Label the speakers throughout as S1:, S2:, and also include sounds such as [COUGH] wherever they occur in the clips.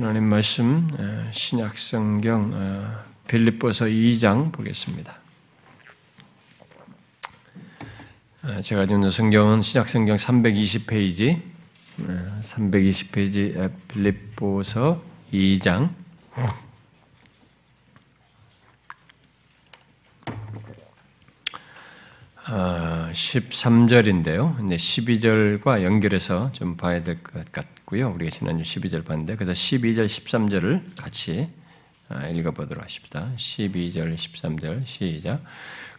S1: 하나님 말씀 신약 성경 빌립보서 2장 보겠습니다. 제가 읽는 성경은 신약 성경 320페이지 320페이지 빌립보서 2장 13절인데요. 근데 12절과 연결해서 좀 봐야 될 것 같고요. 우리가 지난주 12절 봤는데 그래서 12절, 13절을 같이 아, 읽어보도록 하십시다. 12절, 13절 시작.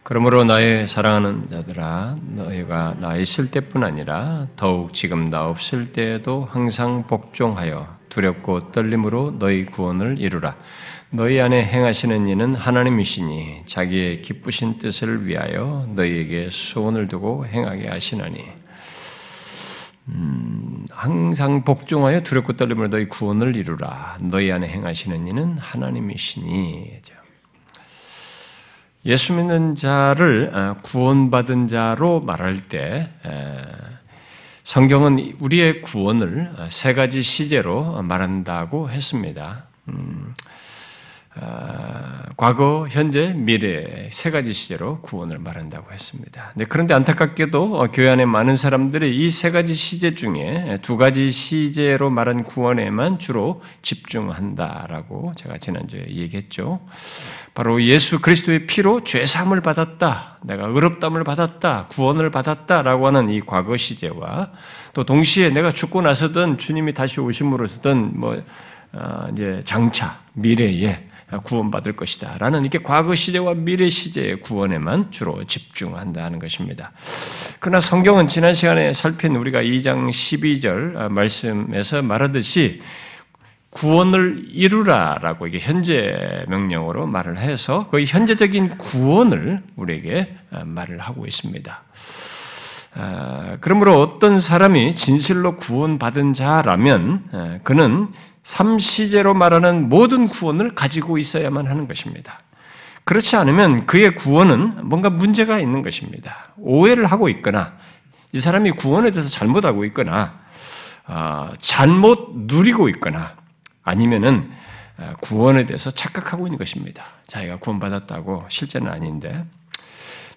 S1: 그러므로 나의 사랑하는 자들아 너희가 나 있을 때뿐 아니라 더욱 지금 나 없을 때에도 항상 복종하여 두렵고 떨림으로 너희 구원을 이루라. 너희 안에 행하시는 이는 하나님이시니 자기의 기쁘신 뜻을 위하여 너희에게 소원을 두고 행하게 하시나니 음, 항상 복종하여 두렵고 떨림으로 너희 구원을 이루라. 너희 안에 행하시는 이는 하나님이시니 예수 믿는 자를 어, 구원받은 자로 말할 때 성경은 우리의 구원을 세 가지 시제로 말한다고 했습니다. 음, 아, 과거, 현재, 미래 세 가지 시제로 구원을 말한다고 했습니다. 네, 그런데 안타깝게도 어, 교회 안에 많은 사람들이 이 세 가지 시제 중에 두 가지 시제로 말한 구원에만 주로 집중한다라고 제가 지난주에 얘기했죠. 바로 예수 그리스도의 피로 죄 사함을 받았다, 내가 의롭담을 받았다, 구원을 받았다라고 하는 이 과거 시제와 또 동시에 내가 죽고 나서든 주님이 다시 오심으로서든 뭐 어, 이제 장차 미래에 구원받을 것이다. 라는 이렇게 과거 시제와 미래 시제의 구원에만 주로 집중한다는 것입니다. 그러나 성경은 지난 시간에 살핀 우리가 2장 12절 말씀에서 말하듯이 구원을 이루라라고 이게 현재 명령으로 말을 해서 거의 현재적인 구원을 우리에게 말을 하고 있습니다. 아, 그러므로 어떤 사람이 진실로 구원받은 자라면 그는 삼시제로 말하는 모든 구원을 가지고 있어야만 하는 것입니다. 그렇지 않으면 그의 구원은 뭔가 문제가 있는 것입니다. 오해를 하고 있거나 이 사람이 구원에 대해서 잘못하고 있거나 어, 잘못 누리고 있거나 아니면은 어, 구원에 대해서 착각하고 있는 것입니다. 자기가 구원받았다고 실제는 아닌데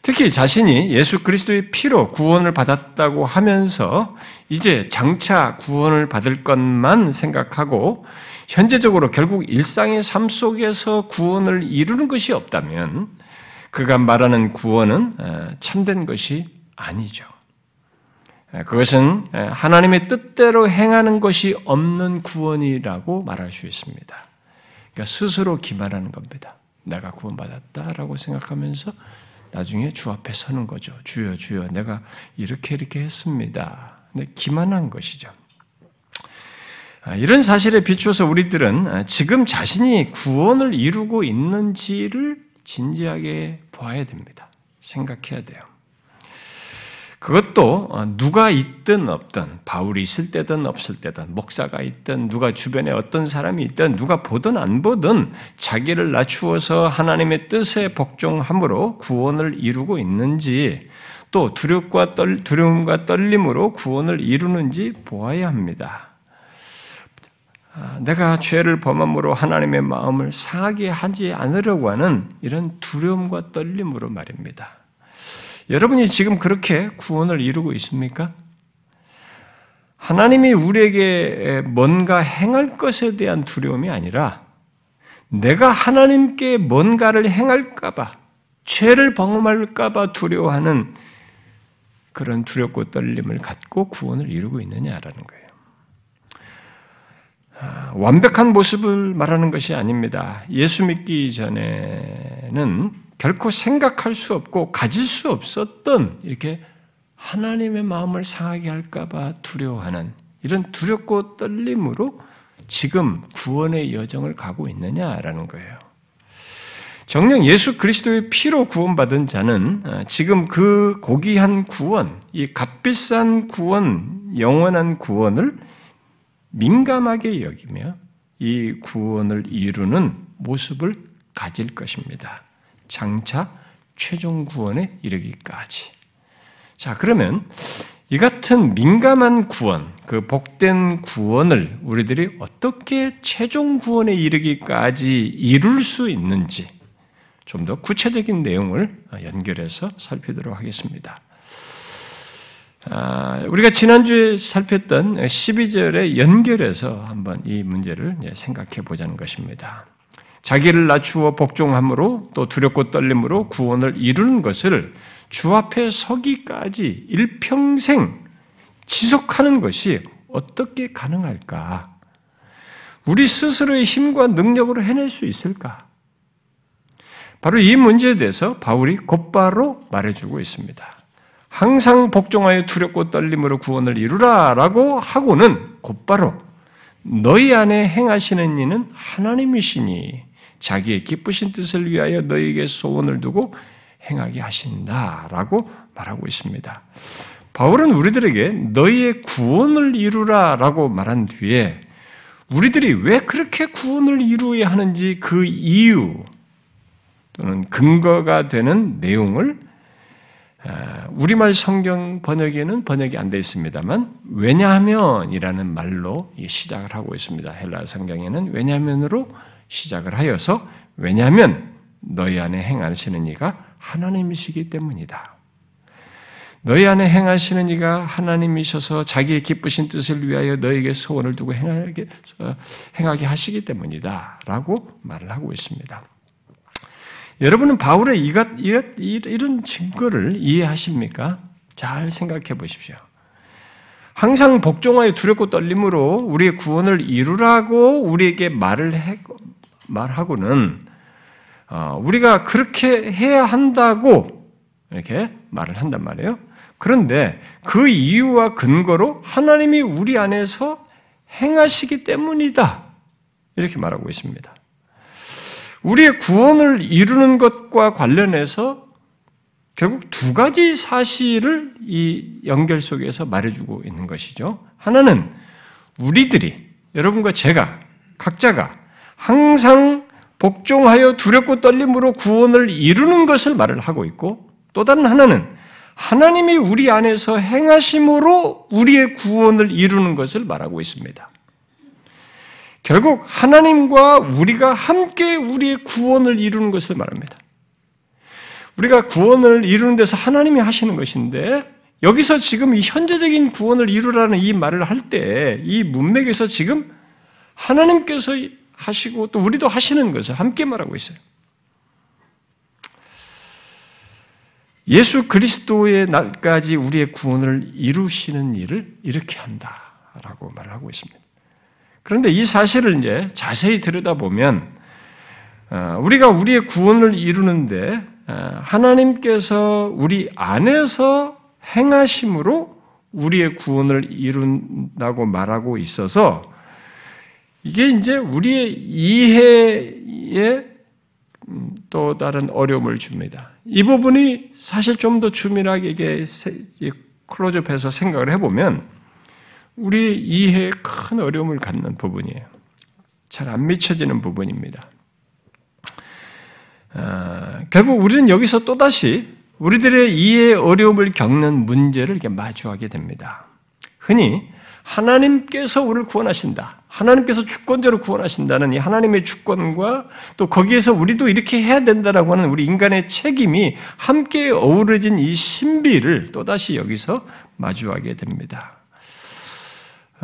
S1: 특히 자신이 예수 그리스도의 피로 구원을 받았다고 하면서 이제 장차 구원을 받을 것만 생각하고 현재적으로 결국 일상의 삶 속에서 구원을 이루는 것이 없다면 그가 말하는 구원은 참된 것이 아니죠. 그것은 하나님의 뜻대로 행하는 것이 없는 구원이라고 말할 수 있습니다. 그러니까 스스로 기만하는 겁니다. 내가 구원받았다라고 생각하면서 나중에 주 앞에 서는 거죠. 주여, 주여, 내가 이렇게 이렇게 했습니다. 네, 기만한 것이죠. 아, 이런 사실에 비추어서 우리들은 아, 지금 자신이 구원을 이루고 있는지를 진지하게 보아야 됩니다. 생각해야 돼요. 그것도 어, 누가 있든 없든 바울이 있을 때든 없을 때든 목사가 있든 누가 주변에 어떤 사람이 있든 누가 보든 안 보든 자기를 낮추어서 하나님의 뜻에 복종함으로 구원을 이루고 있는지 또 두렵과 떨, 두려움과 떨림으로 구원을 이루는지 보아야 합니다. 아, 내가 죄를 범함으로 하나님의 마음을 상하게 하지 않으려고 하는 이런 두려움과 떨림으로 말입니다. 여러분이 지금 그렇게 구원을 이루고 있습니까? 하나님이 우리에게 뭔가 행할 것에 대한 두려움이 아니라 내가 하나님께 뭔가를 행할까봐, 죄를 범할까봐 두려워하는 그런 두렵고 떨림을 갖고 구원을 이루고 있느냐라는 거예요. 아, 완벽한 모습을 말하는 것이 아닙니다. 예수 믿기 전에는 결코 생각할 수 없고 가질 수 없었던 이렇게 하나님의 마음을 상하게 할까봐 두려워하는 이런 두렵고 떨림으로 지금 구원의 여정을 가고 있느냐라는 거예요. 정녕 예수 그리스도의 피로 구원받은 자는 어, 지금 그 고귀한 구원, 이 값비싼 구원, 영원한 구원을 민감하게 여기며 이 구원을 이루는 모습을 가질 것입니다. 장차 최종 구원에 이르기까지. 자, 그러면 이 같은 민감한 구원, 그 복된 구원을 우리들이 어떻게 최종 구원에 이르기까지 이룰 수 있는지 좀 더 구체적인 내용을 연결해서 살피도록 하겠습니다. 아, 우리가 지난주에 살폈던 12절에 연결해서 한번 이 문제를 생각해 보자는 것입니다. 자기를 낮추어 복종함으로 또 두렵고 떨림으로 구원을 이루는 것을 주 앞에 서기까지 일평생 지속하는 것이 어떻게 가능할까? 우리 스스로의 힘과 능력으로 해낼 수 있을까? 바로 이 문제에 대해서 바울이 곧바로 말해주고 있습니다. 항상 복종하여 두렵고 떨림으로 구원을 이루라 라고 하고는 곧바로 너희 안에 행하시는 이는 하나님이시니 자기의 기쁘신 뜻을 위하여 너희에게 소원을 두고 행하게 하신다라고 말하고 있습니다. 바울은 우리들에게 너희의 구원을 이루라라고 말한 뒤에 우리들이 왜 그렇게 구원을 이루어야 하는지 그 이유 또는 근거가 되는 내용을 아, 우리말 성경 번역에는 번역이 안 되어 있습니다만 왜냐하면이라는 말로 시작을 하고 있습니다. 헬라 성경에는 왜냐하면으로 시작을 하여서 왜냐하면 너희 안에 행하시는 이가 하나님이시기 때문이다. 너희 안에 행하시는 이가 하나님이셔서 자기의 기쁘신 뜻을 위하여 너에게 소원을 두고 행하게, 어, 행하게 하시기 때문이다. 라고 말을 하고 있습니다. 여러분은 바울의 이런 증거를 이해하십니까? 잘 생각해 보십시오. 항상 복종하여 두렵고 떨림으로 우리의 구원을 이루라고 우리에게 말을 해, 말하고는 어, 우리가 그렇게 해야 한다고 이렇게 말을 한단 말이에요. 그런데 그 이유와 근거로 하나님이 우리 안에서 행하시기 때문이다. 이렇게 말하고 있습니다. 우리의 구원을 이루는 것과 관련해서 결국 두 가지 사실을 이 연결 속에서 말해주고 있는 것이죠. 하나는 우리들이, 여러분과 제가, 각자가 항상 복종하여 두렵고 떨림으로 구원을 이루는 것을 말을 하고 있고 또 다른 하나는 하나님이 우리 안에서 행하심으로 우리의 구원을 이루는 것을 말하고 있습니다. 결국 하나님과 우리가 함께 우리의 구원을 이루는 것을 말합니다. 우리가 구원을 이루는 데서 하나님이 하시는 것인데 여기서 지금 이 현재적인 구원을 이루라는 이 말을 할 때 이 문맥에서 지금 하나님께서 하시고 또 우리도 하시는 것을 함께 말하고 있어요. 예수 그리스도의 날까지 우리의 구원을 이루시는 일을 이렇게 한다라고 말을 하고 있습니다. 그런데 이 사실을 이제 자세히 들여다보면 어, 우리가 우리의 구원을 이루는데 어, 하나님께서 우리 안에서 행하심으로 우리의 구원을 이룬다고 말하고 있어서 이게 이제 우리의 이해에 또 다른 어려움을 줍니다. 이 부분이 사실 좀 더 주밀하게 이게 클로즈업해서 생각을 해보면 우리 이해에 큰 어려움을 갖는 부분이에요. 잘 안 미쳐지는 부분입니다. 어, 결국 우리는 여기서 또다시 우리들의 이해 어려움을 겪는 문제를 이렇게 마주하게 됩니다. 흔히 하나님께서 우리를 구원하신다. 하나님께서 주권대로 구원하신다는 이 하나님의 주권과 또 거기에서 우리도 이렇게 해야 된다라고 하는 우리 인간의 책임이 함께 어우러진 이 신비를 또다시 여기서 마주하게 됩니다.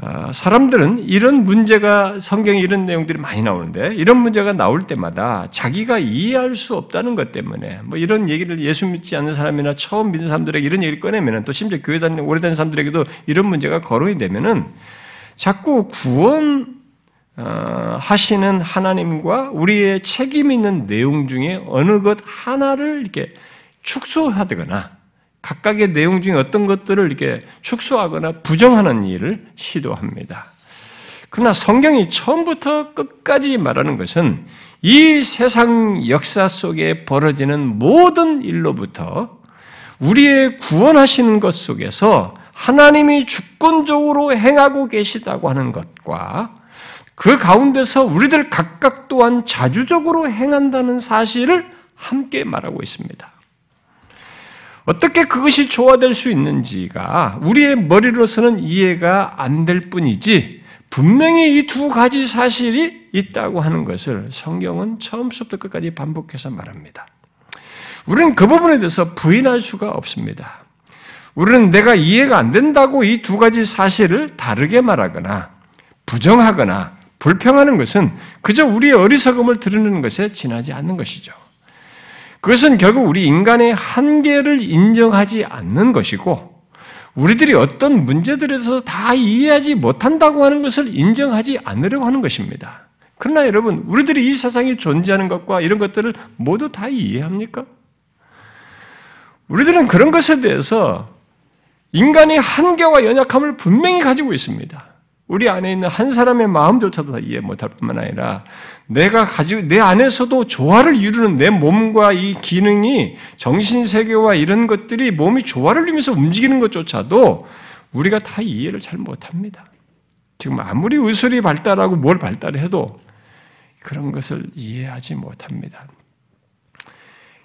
S1: 아, 사람들은 이런 문제가 성경에 이런 내용들이 많이 나오는데 이런 문제가 나올 때마다 자기가 이해할 수 없다는 것 때문에 뭐 이런 얘기를 예수 믿지 않는 사람이나 처음 믿는 사람들에게 이런 얘기를 꺼내면은 또 심지어 교회 다니는 오래된 사람들에게도 이런 문제가 거론이 되면은 자꾸 구원 어, 하시는 하나님과 우리의 책임 있는 내용 중에 어느 것 하나를 이렇게 축소하거나 각각의 내용 중에 어떤 것들을 이렇게 축소하거나 부정하는 일을 시도합니다. 그러나 성경이 처음부터 끝까지 말하는 것은 이 세상 역사 속에 벌어지는 모든 일로부터 우리의 구원하시는 것 속에서 하나님이 주권적으로 행하고 계시다고 하는 것과 그 가운데서 우리들 각각 또한 자주적으로 행한다는 사실을 함께 말하고 있습니다. 어떻게 그것이 조화될 수 있는지가 우리의 머리로서는 이해가 안 될 뿐이지 분명히 이 두 가지 사실이 있다고 하는 것을 성경은 처음부터 끝까지 반복해서 말합니다. 우리는 그 부분에 대해서 부인할 수가 없습니다. 우리는 내가 이해가 안 된다고 이 두 가지 사실을 다르게 말하거나 부정하거나 불평하는 것은 그저 우리의 어리석음을 드러내는 것에 지나지 않는 것이죠. 그것은 결국 우리 인간의 한계를 인정하지 않는 것이고 우리들이 어떤 문제들에서 다 이해하지 못한다고 하는 것을 인정하지 않으려고 하는 것입니다. 그러나 여러분, 우리들이 이 세상에 존재하는 것과 이런 것들을 모두 다 이해합니까? 우리들은 그런 것에 대해서 인간의 한계와 연약함을 분명히 가지고 있습니다. 우리 안에 있는 한 사람의 마음조차도 다 이해 못할 뿐만 아니라 내가 가지고 내 안에서도 조화를 이루는 내 몸과 이 기능이 정신 세계와 이런 것들이 몸이 조화를 이루면서 움직이는 것조차도 우리가 다 이해를 잘 못합니다. 지금 아무리 의술이 발달하고 뭘 발달해도 그런 것을 이해하지 못합니다.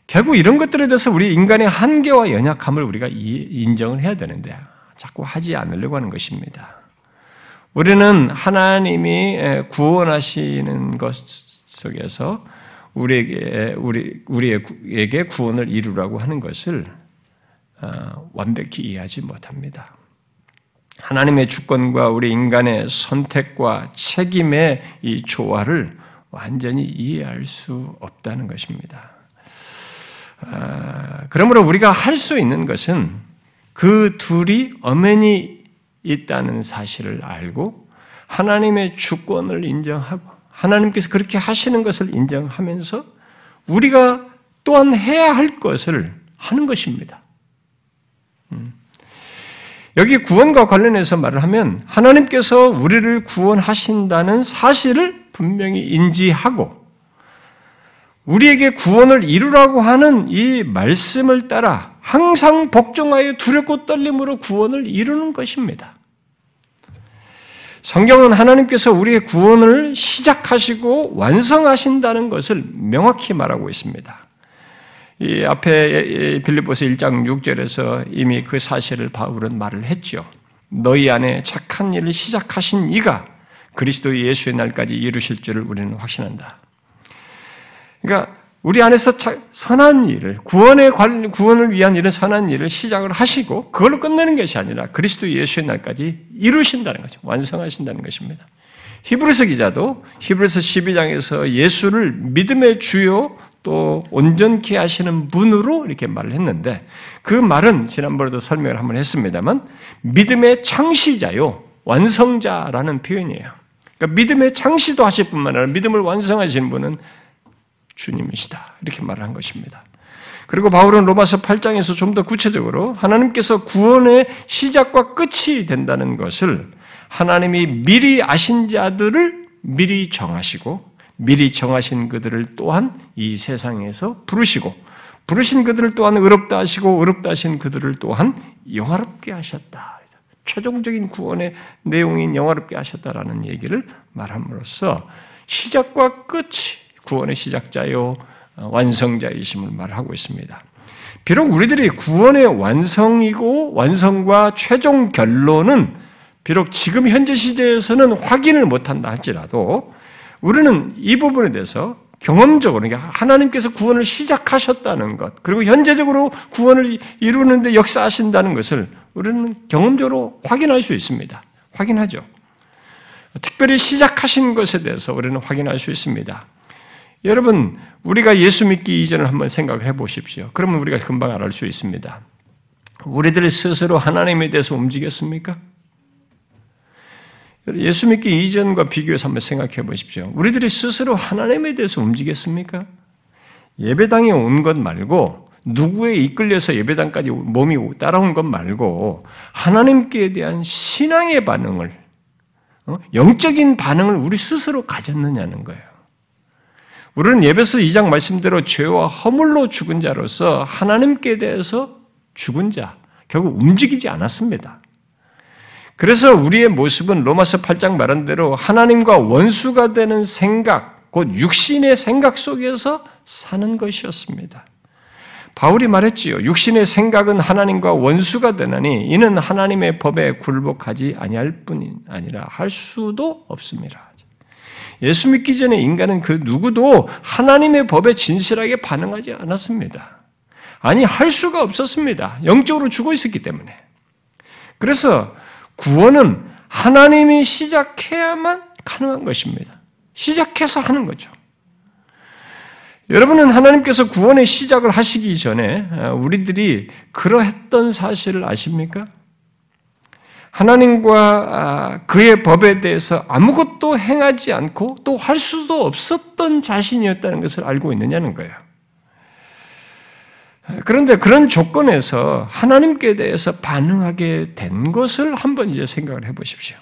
S1: 결국 이런 것들에 대해서 우리 인간의 한계와 연약함을 우리가 인정을 해야 되는데 자꾸 하지 않으려고 하는 것입니다. 우리는 하나님이 구원하시는 것 속에서 우리에게 우리 우리에게 구원을 이루라고 하는 것을 어, 완벽히 이해하지 못합니다. 하나님의 주권과 우리 인간의 선택과 책임의 이 조화를 완전히 이해할 수 없다는 것입니다. 아, 그러므로 우리가 할 수 있는 것은 그 둘이 엄연히 있다는 사실을 알고 하나님의 주권을 인정하고 하나님께서 그렇게 하시는 것을 인정하면서 우리가 또한 해야 할 것을 하는 것입니다. 음. 여기 구원과 관련해서 말을 하면 하나님께서 우리를 구원하신다는 사실을 분명히 인지하고 우리에게 구원을 이루라고 하는 이 말씀을 따라 항상 복종하여 두렵고 떨림으로 구원을 이루는 것입니다. 성경은 하나님께서 우리의 구원을 시작하시고 완성하신다는 것을 명확히 말하고 있습니다. 이 앞에 빌립보서 1장 6절에서 이미 그 사실을 바울은 말을 했죠. 너희 안에 착한 일을 시작하신 이가 그리스도 예수의 날까지 이루실 줄을 우리는 확신한다. 그러니까 우리 안에서 선한 일을 구원의 관 구원을 위한 이런 선한 일을 시작을 하시고 그걸로 끝내는 것이 아니라 그리스도 예수의 날까지 이루신다는 거죠. 완성하신다는 것입니다. 히브리서 기자도 히브리서 12장에서 예수를 믿음의 주요 또 온전케 하시는 분으로 이렇게 말을 했는데 그 말은 지난번에도 설명을 한번 했습니다만 믿음의 창시자요 완성자라는 표현이에요. 그러니까 믿음의 창시도 하실 뿐만 아니라 믿음을 완성하시는 분은 주님이시다. 이렇게 말을 한 것입니다. 그리고 바울은 로마서 8장에서 좀 더 구체적으로 하나님께서 구원의 시작과 끝이 된다는 것을 하나님이 미리 아신 자들을 미리 정하시고 미리 정하신 그들을 또한 이 세상에서 부르시고 부르신 그들을 또한 의롭다 하시고 의롭다 하신 그들을 또한 영화롭게 하셨다. 최종적인 구원의 내용인 영화롭게 하셨다라는 얘기를 말함으로써 시작과 끝이 구원의 시작자요 어, 완성자이심을 말하고 있습니다. 비록 우리들이 구원의 완성이고 완성과 최종 결론은 비록 지금 현재 시대에서는 확인을 못한다 할지라도 우리는 이 부분에 대해서 경험적으로 그러니까 하나님께서 구원을 시작하셨다는 것 그리고 현재적으로 구원을 이루는데 역사하신다는 것을 우리는 경험적으로 확인할 수 있습니다. 확인하죠. 특별히 시작하신 것에 대해서 우리는 확인할 수 있습니다. 여러분, 우리가 예수 믿기 이전을 한번 생각해 보십시오. 그러면 우리가 금방 알 수 있습니다. 우리들 스스로 하나님에 대해서 움직였습니까? 예수 믿기 이전과 비교해서 한번 생각해 보십시오. 우리들이 스스로 하나님에 대해서 움직였습니까? 예배당에 온 것 말고 누구에 이끌려서 예배당까지 몸이 따라온 것 말고 하나님께 대한 신앙의 반응을 어? 영적인 반응을 우리 스스로 가졌느냐는 거예요. 우리는 예배서 2장 말씀대로 죄와 허물로 죽은 자로서 하나님께 대해서 죽은 자, 결국 움직이지 않았습니다. 그래서 우리의 모습은 로마서 8장 말한 대로 하나님과 원수가 되는 생각, 곧 육신의 생각 속에서 사는 것이었습니다. 바울이 말했지요. 육신의 생각은 하나님과 원수가 되나니 이는 하나님의 법에 굴복하지 아니할 뿐이 아니라 할 수도 없습니다. 예수 믿기 전에 인간은 그 누구도 하나님의 법에 진실하게 반응하지 않았습니다. 아니 할 수가 없었습니다. 영적으로 죽어 있었기 때문에. 그래서 구원은 하나님이 시작해야만 가능한 것입니다. 시작해서 하는 거죠. 여러분은 하나님께서 구원의 시작을 하시기 전에 어, 우리들이 그러했던 사실을 아십니까? 하나님과 아, 그의 법에 대해서 아무것도 행하지 않고 또 할 수도 없었던 자신이었다는 것을 알고 있느냐는 거예요. 그런데 그런 조건에서 하나님께 대해서 반응하게 된 것을 한번 이제 생각을 해 보십시오.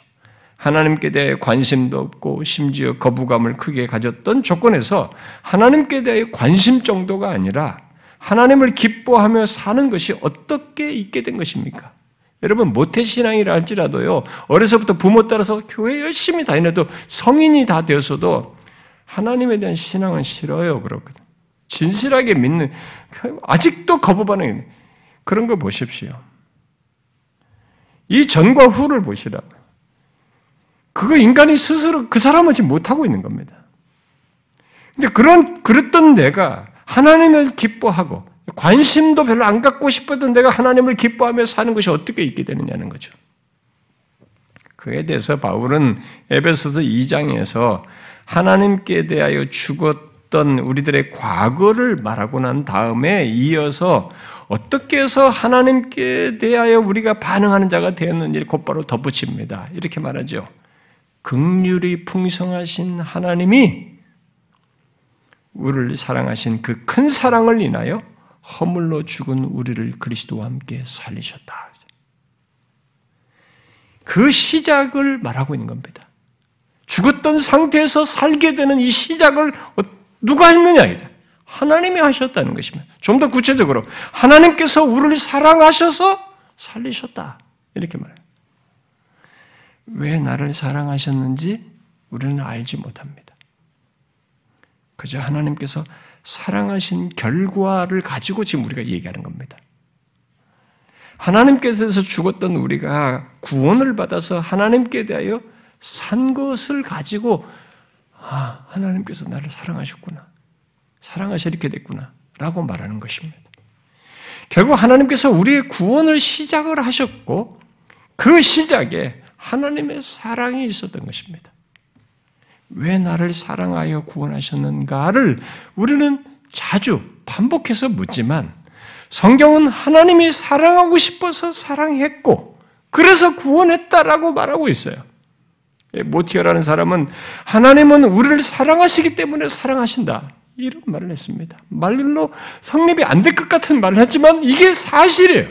S1: 하나님께 대해 관심도 없고 심지어 거부감을 크게 가졌던 조건에서 하나님께 대해 관심 정도가 아니라 하나님을 기뻐하며 사는 것이 어떻게 있게 된 것입니까? 여러분 모태신앙이라 할지라도요 어려서부터 부모 따라서 교회 열심히 다니도 성인이 다 되어서도 하나님에 대한 신앙은 싫어요 그렇거든. 진실하게 믿는 아직도 거부 반응 그런 거 보십시오. 이 전과 후를 보시라고 그거 인간이 스스로 그 사람은 지금 못하고 있는 겁니다. 근데 그런, 그랬던 내가 하나님을 기뻐하고 관심도 별로 안 갖고 싶었던 내가 하나님을 기뻐하며 사는 것이 어떻게 있게 되느냐는 거죠. 그에 대해서 바울은 에베소서 2장에서 하나님께 대하여 죽었던 우리들의 과거를 말하고 난 다음에 이어서 어떻게 해서 하나님께 대하여 우리가 반응하는 자가 되었는지 곧바로 덧붙입니다. 이렇게 말하죠. 극률이 풍성하신 하나님이 우리를 사랑하신 그 큰 사랑을 인하여 허물로 죽은 우리를 그리스도와 함께 살리셨다. 그 시작을 말하고 있는 겁니다. 죽었던 상태에서 살게 되는 이 시작을 어, 누가 했느냐? 하나님이 하셨다는 것입니다. 좀 더 구체적으로 하나님께서 우리를 사랑하셔서 살리셨다. 이렇게 말해요. 왜 나를 사랑하셨는지 우리는 알지 못합니다. 그저 하나님께서 사랑하신 결과를 가지고 지금 우리가 얘기하는 겁니다. 하나님께서 죽었던 우리가 구원을 받아서 하나님께 대하여 산 것을 가지고 아, 하나님께서 나를 사랑하셨구나. 사랑하셔 이렇게 됐구나. 라고 말하는 것입니다. 결국 하나님께서 우리의 구원을 시작을 하셨고 그 시작에 하나님의 사랑이 있었던 것입니다. 왜 나를 사랑하여 구원하셨는가를 우리는 자주 반복해서 묻지만 성경은 하나님이 사랑하고 싶어서 사랑했고 그래서 구원했다라고 말하고 있어요. 예, 모티어라는 사람은 하나님은 우리를 사랑하시기 때문에 사랑하신다. 이런 말을 했습니다. 말로 성립이 안 될 것 같은 말을 했지만 이게 사실이에요.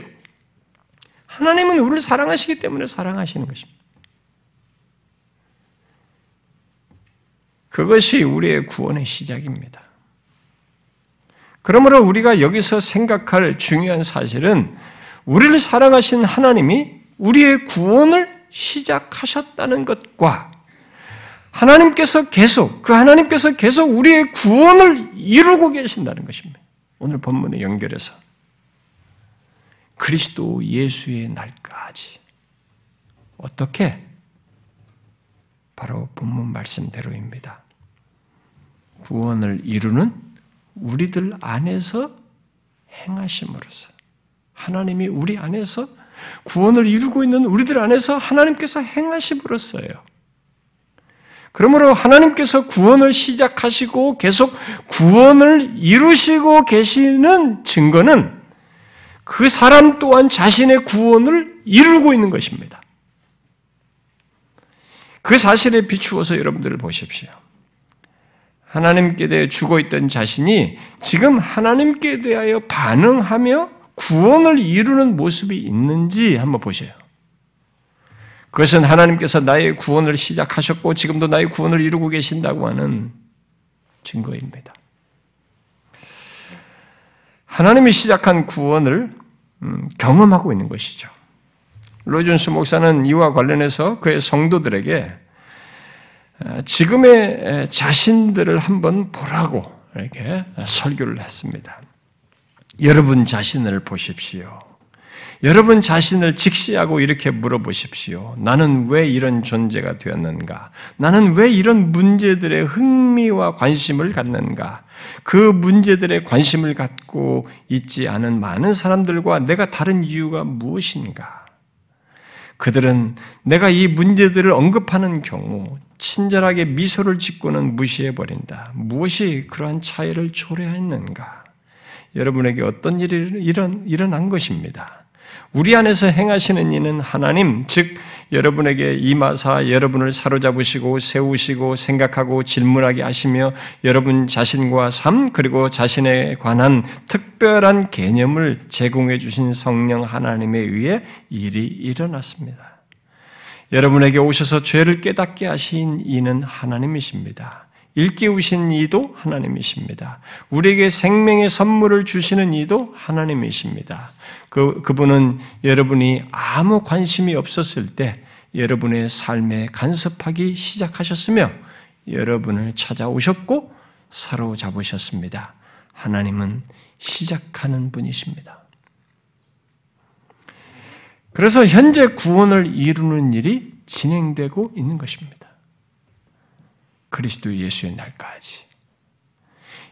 S1: 하나님은 우리를 사랑하시기 때문에 사랑하시는 것입니다. 그것이 우리의 구원의 시작입니다. 그러므로 우리가 여기서 생각할 중요한 사실은 우리를 사랑하신 하나님이 우리의 구원을 시작하셨다는 것과 하나님께서 계속, 그 하나님께서 계속 우리의 구원을 이루고 계신다는 것입니다. 오늘 본문에 연결해서. 그리스도 예수의 날까지. 어떻게? 바로 본문 말씀대로입니다. 구원을 이루는 우리들 안에서 행하심으로써 하나님이 우리 안에서 구원을 이루고 있는 우리들 안에서 하나님께서 행하심으로써요. 그러므로 하나님께서 구원을 시작하시고 계속 구원을 이루시고 계시는 증거는 그 사람 또한 자신의 구원을 이루고 있는 것입니다. 그 사실에 비추어서 여러분들을 보십시오. 하나님께 대해 죽어 있던 자신이 지금 하나님께 대하여 반응하며 구원을 이루는 모습이 있는지 한번 보세요. 그것은 하나님께서 나의 구원을 시작하셨고 지금도 나의 구원을 이루고 계신다고 하는 증거입니다. 하나님이 시작한 구원을 음, 경험하고 있는 것이죠. 로이존스 목사는 이와 관련해서 그의 성도들에게 어, 지금의 자신들을 한번 보라고 이렇게 설교를 했습니다. 여러분 자신을 보십시오. 여러분 자신을 직시하고 이렇게 물어보십시오. 나는 왜 이런 존재가 되었는가? 나는 왜 이런 문제들의 흥미와 관심을 갖는가? 그 문제들의 관심을 갖고 있지 않은 많은 사람들과 내가 다른 이유가 무엇인가? 그들은 내가 이 문제들을 언급하는 경우 친절하게 미소를 짓고는 무시해버린다. 무엇이 그러한 차이를 초래했는가? 여러분에게 어떤 일이 일어난, 것입니다. 우리 안에서 행하시는 이는 하나님, 즉 여러분에게 임하사 여러분을 사로잡으시고 세우시고 생각하고 질문하게 하시며 여러분 자신과 삶 그리고 자신에 관한 특별한 개념을 제공해 주신 성령 하나님에 의해 일이 일어났습니다. 여러분에게 오셔서 죄를 깨닫게 하신 이는 하나님이십니다. 일깨우신 이도 하나님이십니다. 우리에게 생명의 선물을 주시는 이도 하나님이십니다. 그, 그분은 여러분이 아무 관심이 없었을 때 여러분의 삶에 간섭하기 시작하셨으며 여러분을 찾아오셨고 사로잡으셨습니다. 하나님은 시작하는 분이십니다. 그래서 현재 구원을 이루는 일이 진행되고 있는 것입니다. 그리스도 예수의 날까지.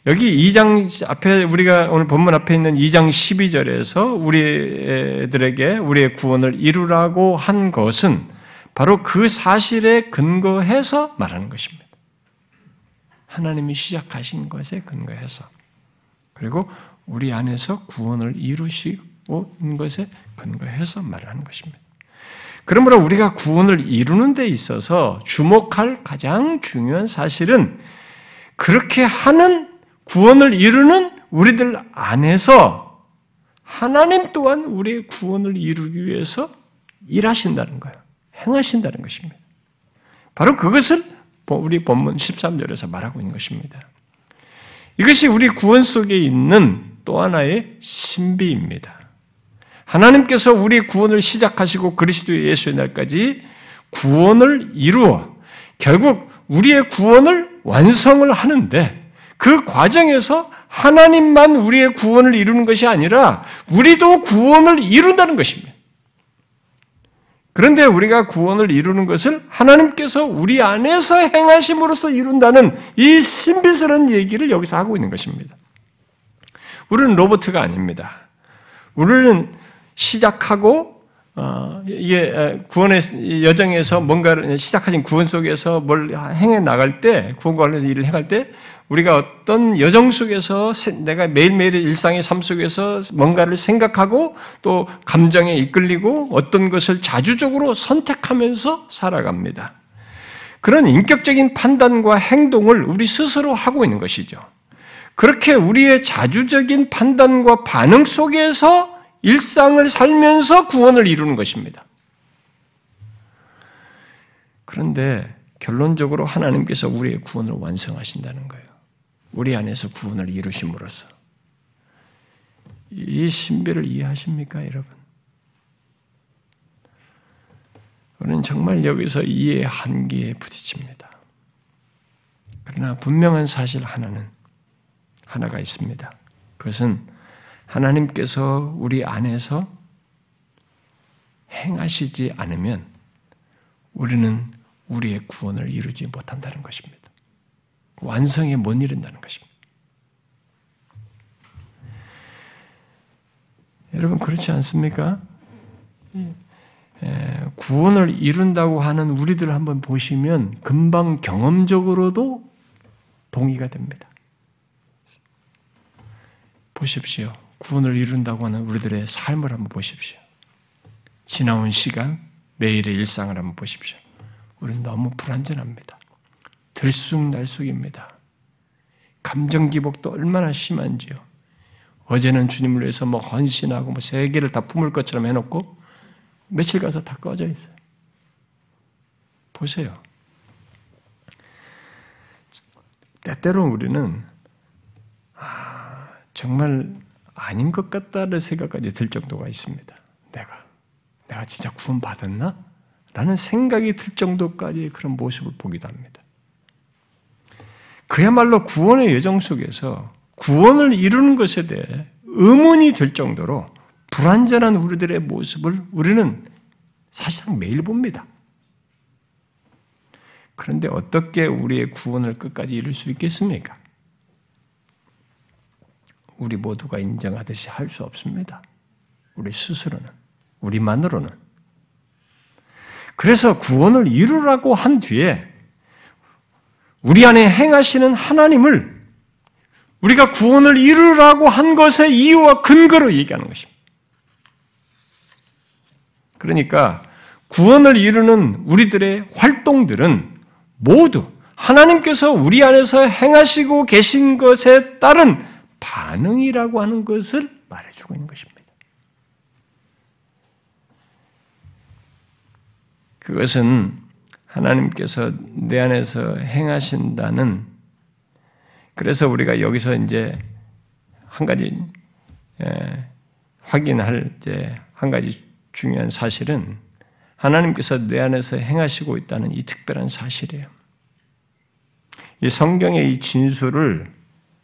S1: 여기 2장 앞에 우리가 오늘 본문 앞에 있는 2장 12절에서 우리들에게 우리의 구원을 이루라고 한 것은 바로 그 사실에 근거해서 말하는 것입니다. 하나님이 시작하신 것에 근거해서 그리고 우리 안에서 구원을 이루시고 있는 것에 근거해서 말하는 것입니다. 그러므로 우리가 구원을 이루는 데 있어서 주목할 가장 중요한 사실은 그렇게 하는 구원을 이루는 우리들 안에서 하나님 또한 우리의 구원을 이루기 위해서 일하신다는 거예요. 행하신다는 것입니다. 바로 그것을 우리 본문 13절에서 말하고 있는 것입니다. 이것이 우리 구원 속에 있는 또 하나의 신비입니다. 하나님께서 우리 구원을 시작하시고 그리스도 예수의 날까지 구원을 이루어 결국 우리의 구원을 완성을 하는데 그 과정에서 하나님만 우리의 구원을 이루는 것이 아니라 우리도 구원을 이룬다는 것입니다. 그런데 우리가 구원을 이루는 것을 하나님께서 우리 안에서 행하심으로써 이룬다는 이 신비스러운 얘기를 여기서 하고 있는 것입니다. 우리는 로버트가 아닙니다. 우리는 시작하고 어, 이게 구원의 여정에서 뭔가를 시작하신 구원 속에서 뭘 행해 나갈 때 구원 관련해서 일을 행할 때 우리가 어떤 여정 속에서 내가 매일매일의 일상의 삶 속에서 뭔가를 생각하고 또 감정에 이끌리고 어떤 것을 자주적으로 선택하면서 살아갑니다. 그런 인격적인 판단과 행동을 우리 스스로 하고 있는 것이죠. 그렇게 우리의 자주적인 판단과 반응 속에서 일상을 살면서 구원을 이루는 것입니다. 그런데 결론적으로 하나님께서 우리의 구원을 완성하신다는 거예요. 우리 안에서 구원을 이루심으로써. 이 신비를 이해하십니까, 여러분? 우리는 정말 여기서 이해 한계에 부딪힙니다. 그러나 분명한 사실 하나는 하나가 있습니다. 그것은 하나님께서 우리 안에서 행하시지 않으면 우리는 우리의 구원을 이루지 못한다는 것입니다. 완성에 못 이른다는 것입니다. 여러분 그렇지 않습니까? 구원을 이룬다고 하는 우리들을 한번 보시면 금방 경험적으로도 동의가 됩니다. 보십시오. 구원을 이룬다고 하는 우리들의 삶을 한번 보십시오. 지나온 시간, 매일의 일상을 한번 보십시오. 우리는 너무 불안전합니다. 들쑥날쑥입니다. 감정 기복도 얼마나 심한지요. 어제는 주님을 위해서 뭐 헌신하고 뭐 세계를 다 품을 것처럼 해놓고 며칠 가서 다 꺼져 있어요. 보세요. 때때로 우리는 아, 정말 아닌 것 같다는 생각까지 들 정도가 있습니다. 내가 내가 진짜 구원 받았나? 라는 생각이 들 정도까지 그런 모습을 보기도 합니다. 그야말로 구원의 여정 속에서 구원을 이루는 것에 대해 의문이 들 정도로 불완전한 우리들의 모습을 우리는 사실상 매일 봅니다. 그런데 어떻게 우리의 구원을 끝까지 이룰 수 있겠습니까? 우리 모두가 인정하듯이 할 수 없습니다. 우리 스스로는, 우리만으로는. 그래서 구원을 이루라고 한 뒤에 우리 안에 행하시는 하나님을 우리가 구원을 이루라고 한 것의 이유와 근거로 얘기하는 것입니다. 그러니까 구원을 이루는 우리들의 활동들은 모두 하나님께서 우리 안에서 행하시고 계신 것에 따른 반응이라고 하는 것을 말해주고 있는 것입니다. 그것은 하나님께서 내 안에서 행하신다는 그래서 우리가 여기서 이제 한 가지 예, 확인할 이제 한 가지 중요한 사실은 하나님께서 내 안에서 행하시고 있다는 이 특별한 사실이에요. 이 성경의 이 진술을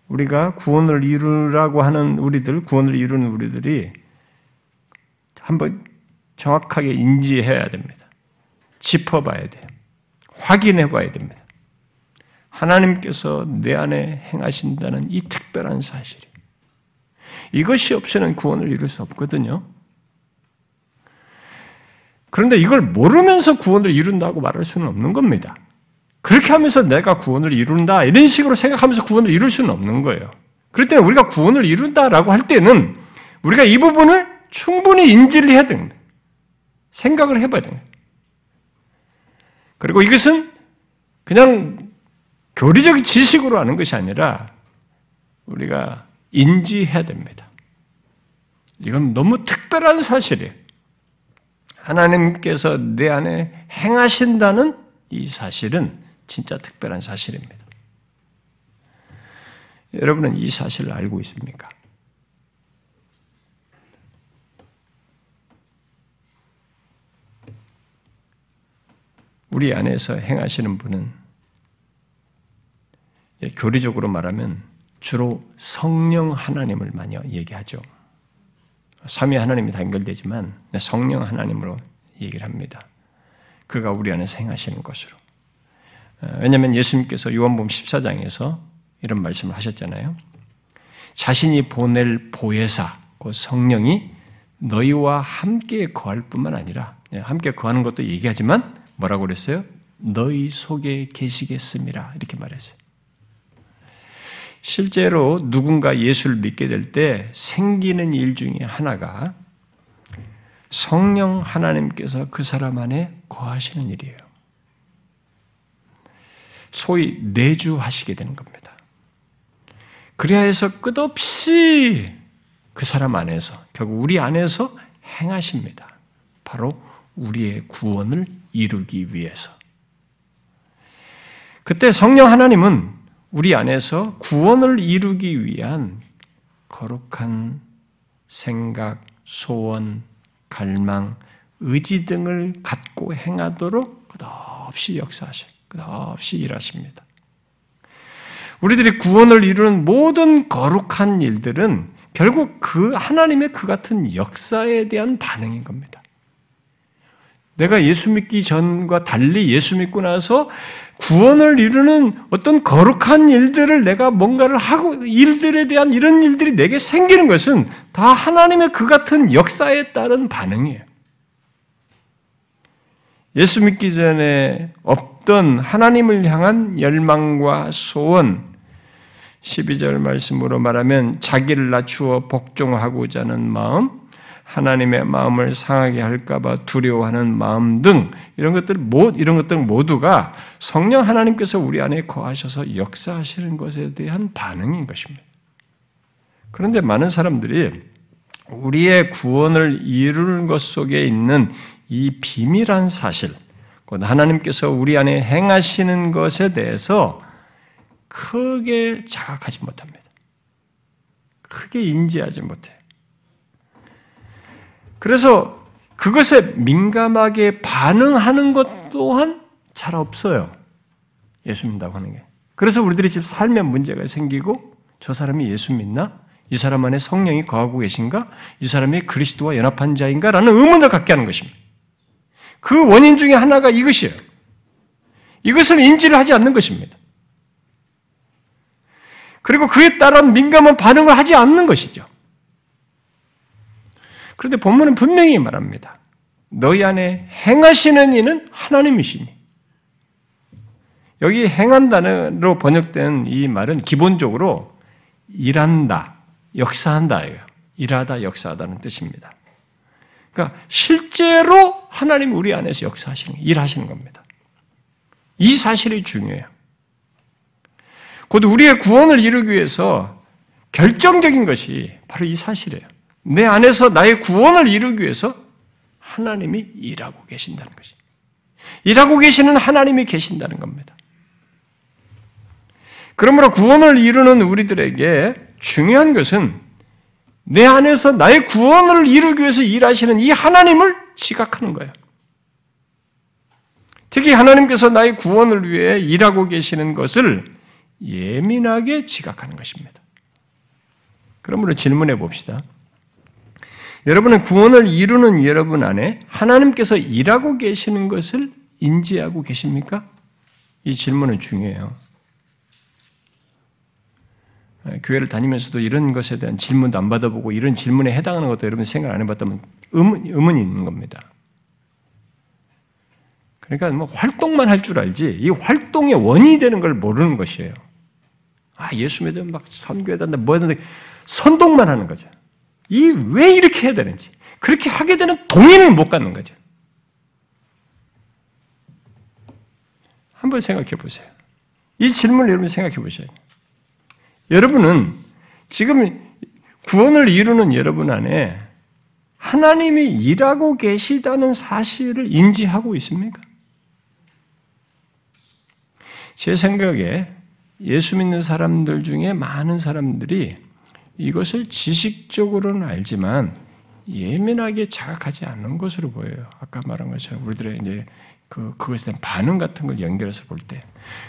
S1: 우리가 구원을 이루라고 하는 우리들, 구원을 이루는 우리들이 한번 정확하게 인지해야 됩니다. 짚어봐야 돼요. 확인해 봐야 됩니다. 하나님께서 내 안에 행하신다는 이 특별한 사실이. 이것이 없이는 구원을 이룰 수 없거든요. 그런데 이걸 모르면서 구원을 이룬다고 말할 수는 없는 겁니다. 그렇게 하면서 내가 구원을 이룬다 이런 식으로 생각하면서 구원을 이룰 수는 없는 거예요. 그럴 때는 우리가 구원을 이룬다라고 할 때는 우리가 이 부분을 충분히 인지를 해야 됩니다. 생각을 해봐야 됩니다. 그리고 이것은 그냥 교리적 지식으로 하는 것이 아니라 우리가 인지해야 됩니다. 이건 너무 특별한 사실이에요. 하나님께서 내 안에 행하신다는 이 사실은 진짜 특별한 사실입니다. 여러분은 이 사실을 알고 있습니까? 우리 안에서 행하시는 분은 교리적으로 말하면 주로 성령 하나님을 많이 얘기하죠. 삼위 하나님이 다 연결되지만 성령 하나님으로 얘기를 합니다. 그가 우리 안에서 행하시는 것으로. 어, 왜냐하면 예수님께서 요한복음 14장에서 이런 말씀을 하셨잖아요. 자신이 보낼 보혜사, 그 성령이 너희와 함께 거할 뿐만 아니라 예, 함께 거하는 것도 얘기하지만 뭐라고 그랬어요? 너희 속에 계시겠습니다. 이렇게 말했어요. 실제로 누군가 예수를 믿게 될 때 생기는 일 중에 하나가 성령 하나님께서 그 사람 안에 거하시는 일이에요. 소위 내주하시게 되는 겁니다. 그래야 해서 끝없이 그 사람 안에서, 결국 우리 안에서 행하십니다. 바로 우리의 구원을 이루기 위해서. 그때 성령 하나님은 우리 안에서 구원을 이루기 위한 거룩한 생각, 소원, 갈망, 의지 등을 갖고 행하도록 끝없이 역사하셔, 끝없이 일하십니다. 우리들이 구원을 이루는 모든 거룩한 일들은 결국 그 하나님의 그 같은 역사에 대한 반응인 겁니다. 내가 예수 믿기 전과 달리 예수 믿고 나서 구원을 이루는 어떤 거룩한 일들을 내가 뭔가를 하고 일들에 대한 이런 일들이 내게 생기는 것은 다 하나님의 그 같은 역사에 따른 반응이에요. 예수 믿기 전에 없던 하나님을 향한 열망과 소원, 12절 말씀으로 말하면 자기를 낮추어 복종하고자 하는 마음, 하나님의 마음을 상하게 할까봐 두려워하는 마음 등 이런 것들 모 이런 것들 모두가 성령 하나님께서 우리 안에 거하셔서 역사하시는 것에 대한 반응인 것입니다. 그런데 많은 사람들이 우리의 구원을 이루는 것 속에 있는 이 비밀한 사실, 곧 하나님께서 우리 안에 행하시는 것에 대해서 크게 자각하지 못합니다. 크게 인지하지 못해요. 그래서 그것에 민감하게 반응하는 것 또한 잘 없어요. 예수 믿다고 하는 게. 그래서 우리들이 지금 삶에 문제가 생기고 저 사람이 예수 믿나? 이 사람 안에 성령이 거하고 계신가? 이 사람이 그리스도와 연합한 자인가? 라는 의문을 갖게 하는 것입니다. 그 원인 중에 하나가 이것이에요. 이것을 인지를 하지 않는 것입니다. 그리고 그에 따른 민감한 반응을 하지 않는 것이죠. 그런데 본문은 분명히 말합니다. 너희 안에 행하시는 이는 하나님이시니. 여기 행한다로 번역된 이 말은 기본적으로 일한다, 역사한다예요. 일하다, 역사하다는 뜻입니다. 그러니까 실제로 하나님 우리 안에서 역사하시는, 일하시는 겁니다. 이 사실이 중요해요. 곧 우리의 구원을 이루기 위해서 결정적인 것이 바로 이 사실이에요. 내 안에서 나의 구원을 이루기 위해서 하나님이 일하고 계신다는 것이. 일하고 계시는 하나님이 계신다는 겁니다. 그러므로 구원을 이루는 우리들에게 중요한 것은 내 안에서 나의 구원을 이루기 위해서 일하시는 이 하나님을 지각하는 거예요. 특히 하나님께서 나의 구원을 위해 일하고 계시는 것을 예민하게 지각하는 것입니다. 그러므로 질문해 봅시다. 여러분은 구원을 이루는 여러분 안에 하나님께서 일하고 계시는 것을 인지하고 계십니까? 이 질문은 중요해요. 교회를 다니면서도 이런 것에 대한 질문도 안 받아보고 이런 질문에 해당하는 것도 여러분 생각 안 해봤다면 의문, 의문이 있는 겁니다. 그러니까 뭐 활동만 할 줄 알지 이 활동의 원인이 되는 걸 모르는 것이에요. 아 예수 믿으면 막 선교해야 된다 뭐 해야 된다 선동만 하는 거죠. 이 왜 이렇게 해야 되는지 그렇게 하게 되는 동의를 못 갖는 거죠. 한번 생각해 보세요. 이 질문을 여러분 생각해 돼요. 여러분은 지금 구원을 이루는 여러분 안에 하나님이 일하고 계시다는 사실을 인지하고 있습니까? 제 생각에 예수 믿는 사람들 중에 많은 사람들이 이것을 지식적으로는 알지만 예민하게 자각하지 않는 것으로 보여요. 아까 말한 것처럼 우리들의 이제 그, 그것에 대한 반응 같은 걸 연결해서 볼 때,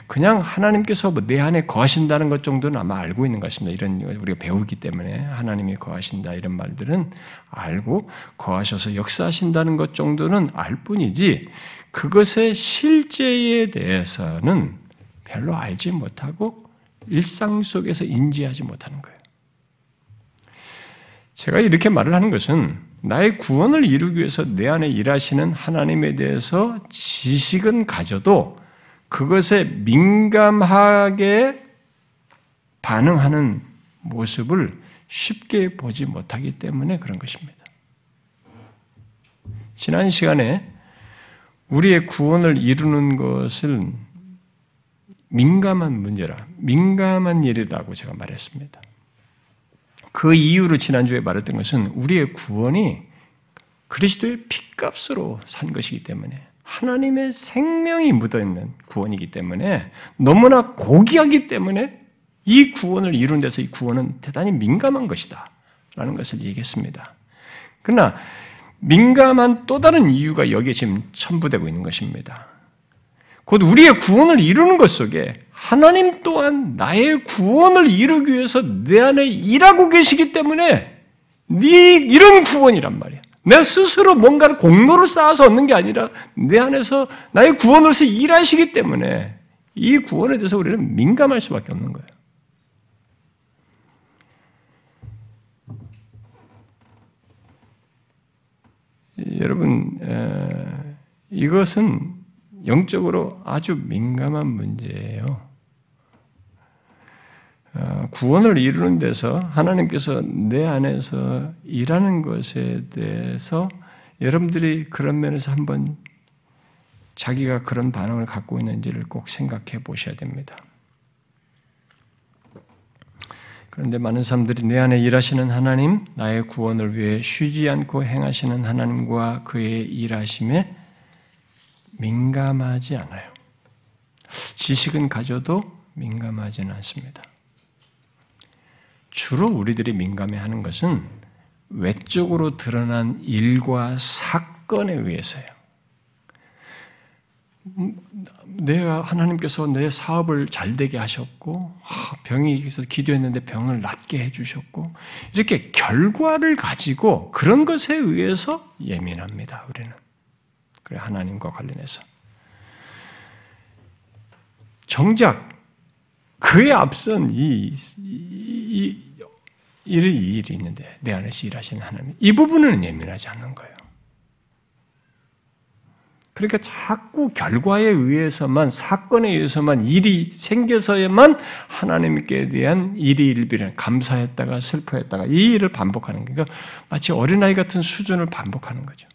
S1: 그냥 하나님께서 뭐내 안에 거하신다는 것 정도는 아마 알고 있는 것입니다. 이런 우리가 배우기 때문에 하나님이 거하신다 이런 말들은 알고 거하셔서 역사하신다는 것 정도는 알 뿐이지, 그것의 실제에 대해서는 별로 알지 못하고 일상 속에서 인지하지 못하는 거예요. 제가 이렇게 말을 하는 것은 나의 구원을 이루기 위해서 내 안에 일하시는 하나님에 대해서 지식은 가져도 그것에 민감하게 반응하는 모습을 쉽게 보지 못하기 때문에 그런 것입니다. 지난 시간에 우리의 구원을 이루는 것은 민감한 문제라, 민감한 일이라고 제가 말했습니다. 그 이유로 지난주에 말했던 것은 우리의 구원이 그리스도의 피값으로 산 것이기 때문에 하나님의 생명이 묻어있는 구원이기 때문에 너무나 고귀하기 때문에 이 구원을 이룬 데서 이 구원은 대단히 민감한 것이다. 라는 것을 얘기했습니다. 그러나 민감한 또 다른 이유가 여기에 지금 첨부되고 있는 것입니다. 곧 우리의 구원을 이루는 것 속에 하나님 또한 나의 구원을 이루기 위해서 내 안에 일하고 계시기 때문에 네 이런 구원이란 말이야. 내 스스로 뭔가를 공로를 쌓아서 얻는 게 아니라 내 안에서 나의 구원으로서 일하시기 때문에 이 구원에 대해서 우리는 민감할 수밖에 없는 거예요. 여러분, 이것은 영적으로 아주 민감한 문제예요. 어, 구원을 이루는 데서 하나님께서 내 안에서 일하는 것에 대해서 여러분들이 그런 면에서 한번 자기가 그런 반응을 갖고 있는지를 꼭 생각해 보셔야 됩니다. 그런데 많은 사람들이 내 안에 일하시는 하나님, 나의 구원을 위해 쉬지 않고 행하시는 하나님과 그의 일하심에 민감하지 않아요. 지식은 가져도 민감하지는 않습니다. 주로 우리들이 민감해 하는 것은 외적으로 드러난 일과 사건에 의해서요. 내가 하나님께서 내 사업을 잘 되게 하셨고 아, 병이 있어서 기도했는데 병을 낫게 해주셨고 이렇게 결과를 가지고 그런 것에 의해서 예민합니다. 우리는 그래 하나님과 관련해서 정작 그에 앞선 이, 이, 이 일이 있는데 내 안에서 일하시는 하나님 이 부분은 예민하지 않는 거예요. 그러니까 자꾸 결과에 의해서만 사건에 의해서만 일이 생겨서야만 하나님께 대한 일이 일비를 감사했다가 슬퍼했다가 이 일을 반복하는 거니까 그러니까 마치 어린아이 같은 수준을 반복하는 거죠.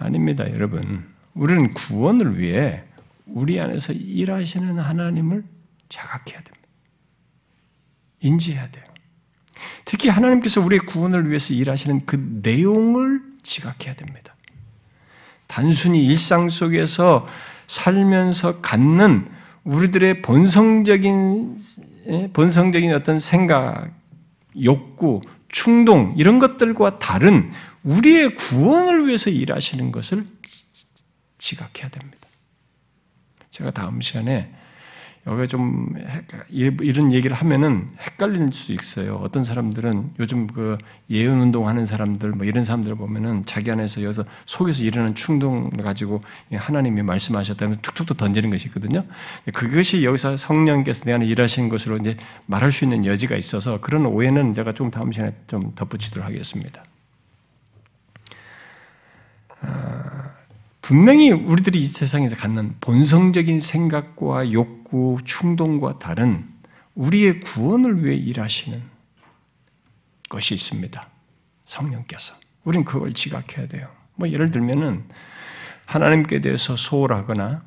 S1: 아닙니다, 여러분. 우리는 구원을 위해 우리 안에서 일하시는 하나님을 자각해야 됩니다. 인지해야 돼요. 특히 하나님께서 우리의 구원을 위해서 일하시는 그 내용을 지각해야 됩니다. 단순히 일상 속에서 살면서 갖는 우리들의 본성적인 본성적인 어떤 생각, 욕구, 충동 이런 것들과 다른 우리의 구원을 위해서 일하시는 것을 지각해야 됩니다. 제가 다음 시간에 여기 좀 이런 얘기를 하면은 헷갈릴 수 있어요. 어떤 사람들은 요즘 그 예언 운동 하는 사람들 뭐 이런 사람들 보면은 자기 안에서 여기서 속에서 일어나는 충동을 가지고 하나님이 말씀하셨다면 툭툭 던지는 것이 있거든요. 그것이 여기서 성령께서 내 안에 일하시는 것으로 이제 말할 수 있는 여지가 있어서 그런 오해는 제가 좀 다음 시간에 좀 덧붙이도록 하겠습니다. 아, 분명히 우리들이 이 세상에서 갖는 본성적인 생각과 욕구, 충동과 다른 우리의 구원을 위해 일하시는 것이 있습니다. 성령께서. 우리는 그걸 지각해야 돼요. 뭐 예를 들면은 하나님께 대해서 소홀하거나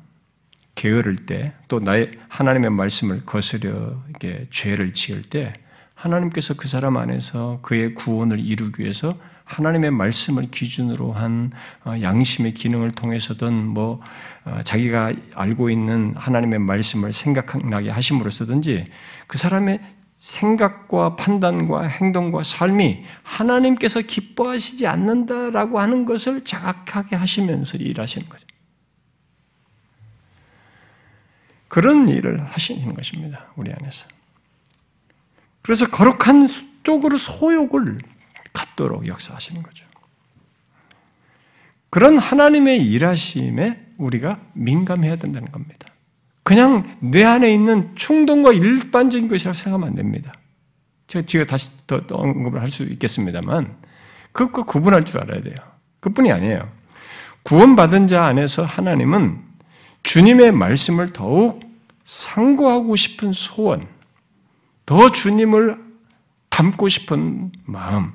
S1: 게으를 때, 또 나의 하나님의 말씀을 거스려 죄를 지을 때, 하나님께서 그 사람 안에서 그의 구원을 이루기 위해서 하나님의 말씀을 기준으로 한 어, 양심의 기능을 통해서든 뭐 어, 자기가 알고 있는 하나님의 말씀을 생각나게 하심으로써든지 그 사람의 생각과 판단과 행동과 삶이 하나님께서 기뻐하시지 않는다라고 하는 것을 자각하게 하시면서 일하시는 거죠. 그런 일을 하시는 것입니다. 우리 안에서. 그래서 거룩한 쪽으로 소욕을 갖도록 역사하시는 거죠. 그런 하나님의 일하심에 우리가 민감해야 된다는 겁니다. 그냥 내 안에 있는 충동과 일반적인 것이라고 생각하면 안 됩니다. 제가 뒤에 다시 더 언급을 할 수 있겠습니다만, 그것과 구분할 줄 알아야 돼요. 그뿐이 아니에요. 구원받은 자 안에서 하나님은 주님의 말씀을 더욱 상고하고 싶은 소원, 더 주님을 닮고 싶은 마음,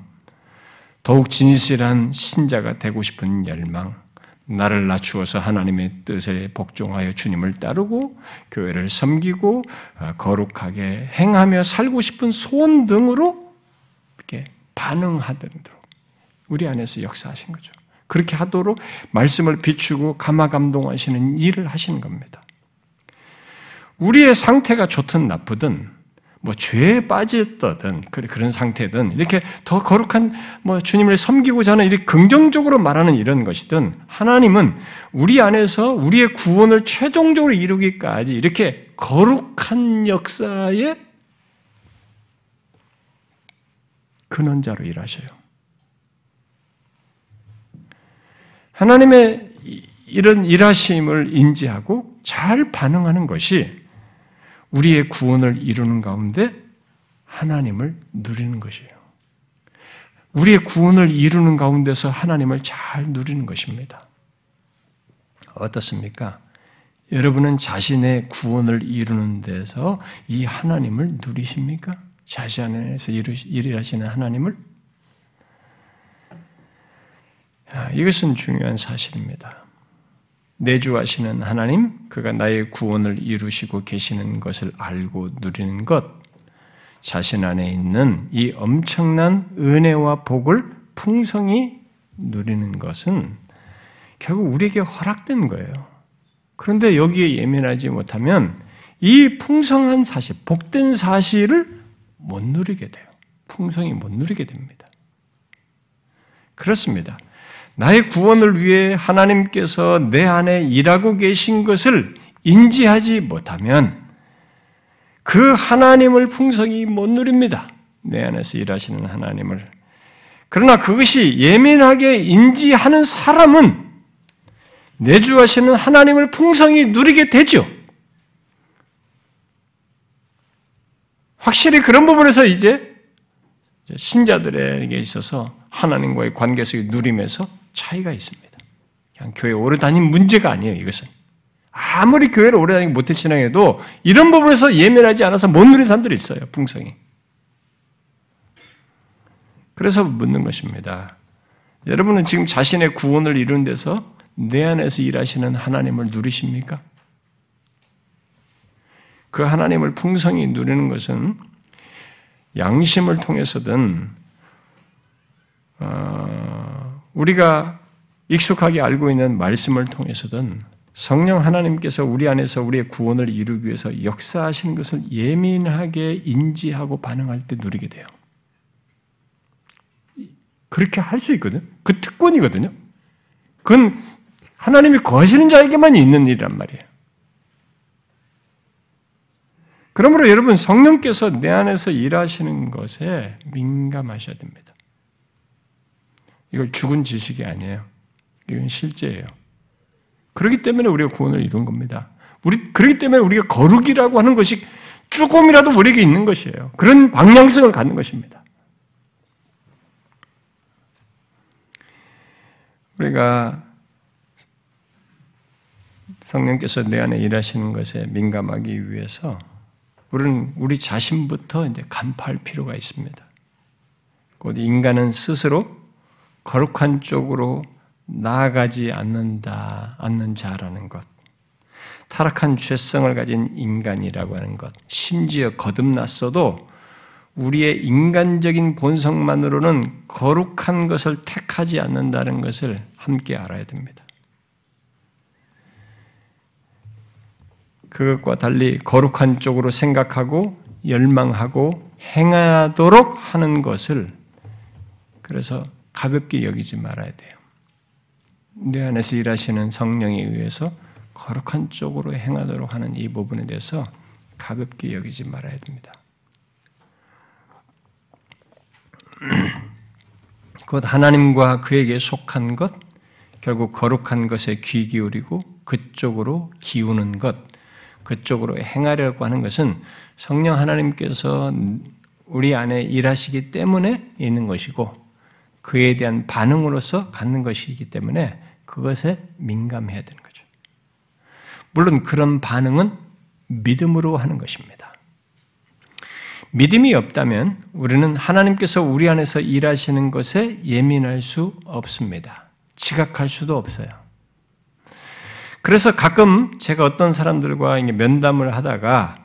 S1: 더욱 진실한 신자가 되고 싶은 열망, 나를 낮추어서 하나님의 뜻에 복종하여 주님을 따르고 교회를 섬기고 어, 거룩하게 행하며 살고 싶은 소원 등으로 이렇게 반응하도록 우리 안에서 역사하신 거죠. 그렇게 하도록 말씀을 비추고 감화감동하시는 일을 하시는 겁니다. 우리의 상태가 좋든 나쁘든 뭐 죄에 빠졌든 그런 상태든 이렇게 더 거룩한 뭐 주님을 섬기고자 하는 이렇게 긍정적으로 말하는 이런 것이든 하나님은 우리 안에서 우리의 구원을 최종적으로 이루기까지 이렇게 거룩한 역사의 근원자로 일하셔요. 하나님의 이런 일하심을 인지하고 잘 반응하는 것이 우리의 구원을 이루는 가운데 하나님을 누리는 것이에요. 우리의 구원을 이루는 가운데서 하나님을 잘 누리는 것입니다. 어떻습니까? 여러분은 자신의 구원을 이루는 데서 이 하나님을 누리십니까? 자신 안에서 일하시는 하나님을? 이것은 중요한 사실입니다. 내주하시는 하나님, 그가 나의 구원을 이루시고 계시는 것을 알고 누리는 것, 자신 안에 있는 이 엄청난 은혜와 복을 풍성히 누리는 것은 결국 우리에게 허락된 거예요. 그런데 여기에 예민하지 못하면 이 풍성한 사실, 복된 사실을 못 누리게 돼요. 풍성히 못 누리게 됩니다. 그렇습니다. 나의 구원을 위해 하나님께서 내 안에 일하고 계신 것을 인지하지 못하면 그 하나님을 풍성히 못 누립니다. 내 안에서 일하시는 하나님을. 그러나 그것이 예민하게 인지하는 사람은 내주하시는 하나님을 풍성히 누리게 되죠. 확실히 그런 부분에서 이제 신자들에게 있어서 하나님과의 관계 속의 누림에서 차이가 있습니다. 그냥 교회 오래 다닌 문제가 아니에요, 이것은. 아무리 교회를 오래 다니고 못해 신앙해도 이런 부분에서 예민하지 않아서 못 누린 사람들이 있어요, 풍성이. 그래서 묻는 것입니다. 여러분은 지금 자신의 구원을 이룬 데서 내 안에서 일하시는 하나님을 누리십니까? 그 하나님을 풍성히 누리는 것은 양심을 통해서든 어, 우리가 익숙하게 알고 있는 말씀을 통해서든 성령 하나님께서 우리 안에서 우리의 구원을 이루기 위해서 역사하시는 것을 예민하게 인지하고 반응할 때 누리게 돼요. 그렇게 할 수 있거든요. 그 특권이거든요. 그건 하나님이 거시는 자에게만 있는 일이란 말이에요. 그러므로 여러분 성령께서 내 안에서 일하시는 것에 민감하셔야 됩니다. 이걸 죽은 지식이 아니에요. 이건 실제예요. 그렇기 때문에 우리가 구원을 이룬 겁니다. 우리 그렇기 때문에 우리가 거룩이라고 하는 것이 조금이라도 우리에게 있는 것이에요. 그런 방향성을 갖는 것입니다. 우리가 성령께서 내 안에 일하시는 것에 민감하기 위해서 우리는 우리 자신부터 이제 간파할 필요가 있습니다. 곧 인간은 스스로 거룩한 쪽으로 나아가지 않는다, 않는 자라는 것. 타락한 죄성을 가진 인간이라고 하는 것. 심지어 거듭났어도 우리의 인간적인 본성만으로는 거룩한 것을 택하지 않는다는 것을 함께 알아야 됩니다. 그것과 달리 거룩한 쪽으로 생각하고 열망하고 행하도록 하는 것을 그래서 가볍게 여기지 말아야 돼요. 내 안에서 일하시는 성령에 의해서 거룩한 쪽으로 행하도록 하는 이 부분에 대해서 가볍게 여기지 말아야 됩니다. [CLEARS THROAT] 곧 하나님과 그에게 속한 것, 결국 거룩한 것에 귀 기울이고 그쪽으로 기우는 것, 그쪽으로 행하려고 하는 것은 성령 하나님께서 우리 안에 일하시기 때문에 있는 것이고 그에 대한 반응으로서 갖는 것이기 때문에 그것에 민감해야 되는 거죠. 물론 그런 반응은 믿음으로 하는 것입니다. 믿음이 없다면 우리는 하나님께서 우리 안에서 일하시는 것에 예민할 수 없습니다. 지각할 수도 없어요. 그래서 가끔 제가 어떤 사람들과 면담을 하다가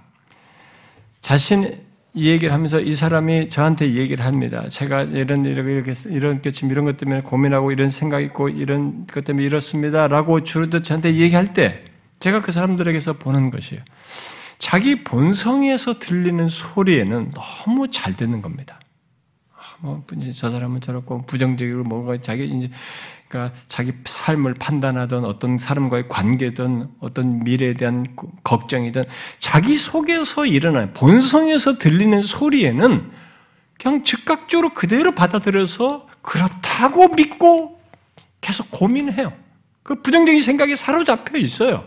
S1: 자신 이 얘기를 하면서 이 사람이 저한테 얘기를 합니다. 제가 이런 이렇게 이렇게 지금 이런 것 때문에 고민하고 이런 생각 있고 이런 것 때문에 이렇습니다 라고 주르듯 저한테 얘기할 때 제가 그 사람들에게서 보는 것이에요. 자기 본성에서 들리는 소리에는 너무 잘 듣는 겁니다. 아, 뭐저 사람은 저렇고 부정적으로 뭐가 자기 이제 그러니까 자기 삶을 판단하던 어떤 사람과의 관계든 어떤 미래에 대한 걱정이든 자기 속에서 일어나는 본성에서 들리는 소리에는 그냥 즉각적으로 그대로 받아들여서 그렇다고 믿고 계속 고민해요. 그 부정적인 생각에 사로잡혀 있어요.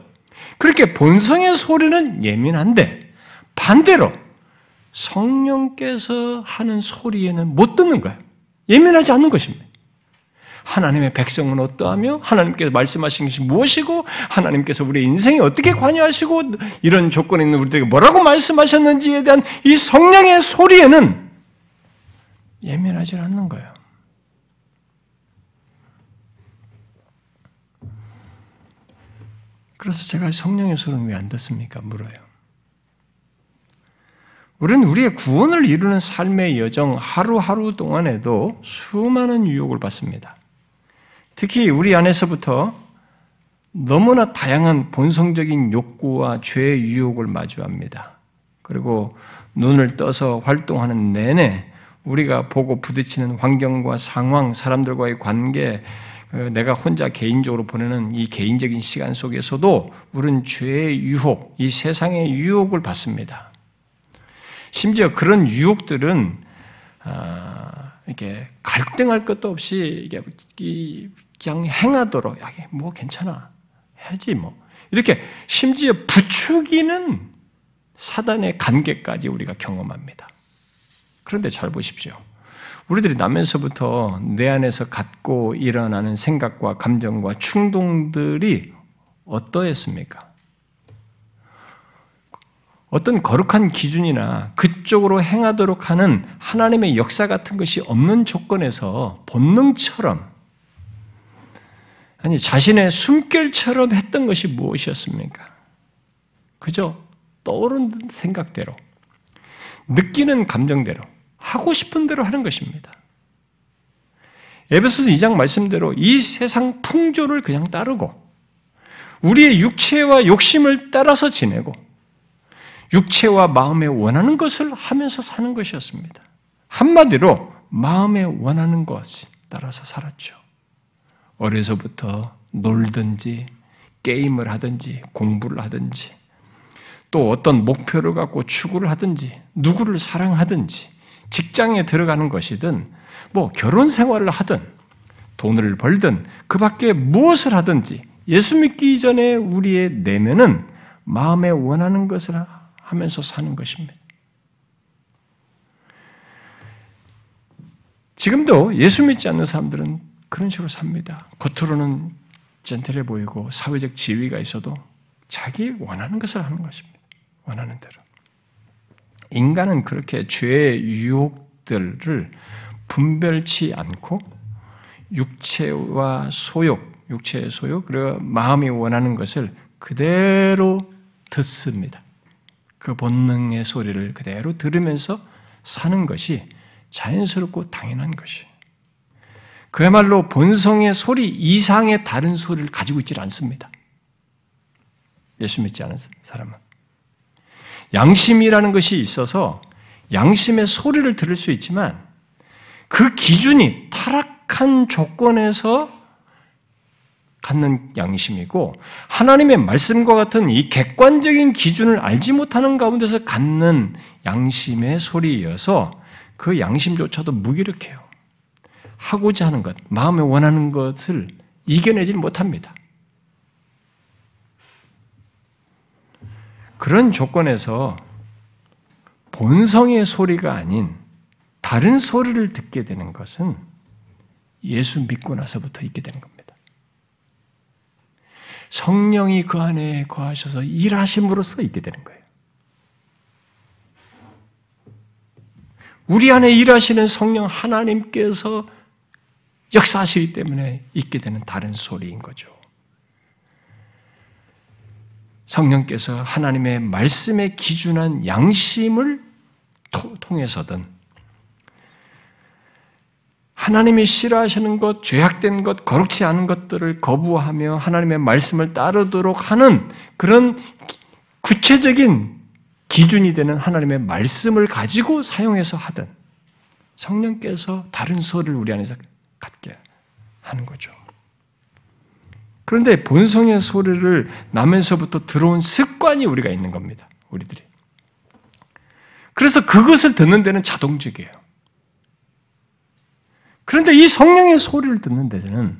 S1: 그렇게 본성의 소리는 예민한데 반대로 성령께서 하는 소리에는 못 듣는 거예요. 예민하지 않는 것입니다. 하나님의 백성은 어떠하며 하나님께서 말씀하신 것이 무엇이고 하나님께서 우리 인생에 어떻게 관여하시고 이런 조건에 있는 우리들에게 뭐라고 말씀하셨는지에 대한 이 성령의 소리에는 예민하지 않는 거예요. 그래서 제가 성령의 소리는 왜 안 듣습니까? 물어요. 우리는 우리의 구원을 이루는 삶의 여정 하루하루 동안에도 수많은 유혹을 받습니다. 특히 우리 안에서부터 너무나 다양한 본성적인 욕구와 죄의 유혹을 마주합니다. 그리고 눈을 떠서 활동하는 내내 우리가 보고 부딪히는 환경과 상황, 사람들과의 관계, 어, 내가 혼자 개인적으로 보내는 이 개인적인 시간 속에서도 우리는 죄의 유혹, 이 세상의 유혹을 받습니다. 심지어 그런 유혹들은 아, 이렇게 갈등할 것도 없이 이게 그냥 행하도록 뭐 괜찮아 해지 뭐 이렇게 심지어 부추기는 사단의 관계까지 우리가 경험합니다. 그런데 잘 보십시오. 우리들이 나면서부터 내 안에서 갖고 일어나는 생각과 감정과 충동들이 어떠했습니까? 어떤 거룩한 기준이나 그쪽으로 행하도록 하는 하나님의 역사 같은 것이 없는 조건에서 본능처럼 아니 자신의 숨결처럼 했던 것이 무엇이었습니까? 그저 떠오른 생각대로 느끼는 감정대로 하고 싶은 대로 하는 것입니다. 에베소서 2장 말씀대로 이 세상 풍조를 그냥 따르고 우리의 육체와 욕심을 따라서 지내고 육체와 마음에 원하는 것을 하면서 사는 것이었습니다. 한마디로 마음에 원하는 것이 따라서 살았죠. 어려서부터 놀든지 게임을 하든지 공부를 하든지 또 어떤 목표를 갖고 추구를 하든지 누구를 사랑하든지 직장에 들어가는 것이든 뭐 결혼 생활을 하든 돈을 벌든 그 밖에 무엇을 하든지 예수 믿기 전에 우리의 내면은 마음에 원하는 것을 하면서 사는 것입니다. 지금도 예수 믿지 않는 사람들은 그런 식으로 삽니다. 겉으로는 젠틀해 보이고 사회적 지위가 있어도 자기 원하는 것을 하는 것입니다. 원하는 대로. 인간은 그렇게 죄의 유혹들을 분별치 않고 육체와 소욕, 육체의 소욕, 그리고 마음이 원하는 것을 그대로 듣습니다. 그 본능의 소리를 그대로 들으면서 사는 것이 자연스럽고 당연한 것이. 그야말로 본성의 소리 이상의 다른 소리를 가지고 있지 않습니다. 예수 믿지 않은 사람은. 양심이라는 것이 있어서 양심의 소리를 들을 수 있지만 그 기준이 타락한 조건에서 갖는 양심이고 하나님의 말씀과 같은 이 객관적인 기준을 알지 못하는 가운데서 갖는 양심의 소리여서 그 양심조차도 무기력해요. 하고자 하는 것, 마음에 원하는 것을 이겨내지 못합니다. 그런 조건에서 본성의 소리가 아닌 다른 소리를 듣게 되는 것은 예수 믿고 나서부터 있게 되는 겁니다. 성령이 그 안에 거하셔서 일하심으로써 있게 되는 거예요. 우리 안에 일하시는 성령 하나님께서 역사하시기 때문에 있게 되는 다른 소리인 거죠. 성령께서 하나님의 말씀에 기준한 양심을 통해서든 하나님이 싫어하시는 것, 죄악된 것, 거룩치 않은 것들을 거부하며 하나님의 말씀을 따르도록 하는 그런 구체적인 기준이 되는 하나님의 말씀을 가지고 사용해서 하든 성령께서 다른 소리를 우리 안에서 갖게 하는 거죠. 그런데 본성의 소리를 나면서부터 들어온 습관이 우리가 있는 겁니다. 우리들이. 그래서 그것을 듣는 데는 자동적이에요. 그런데 이 성령의 소리를 듣는 데는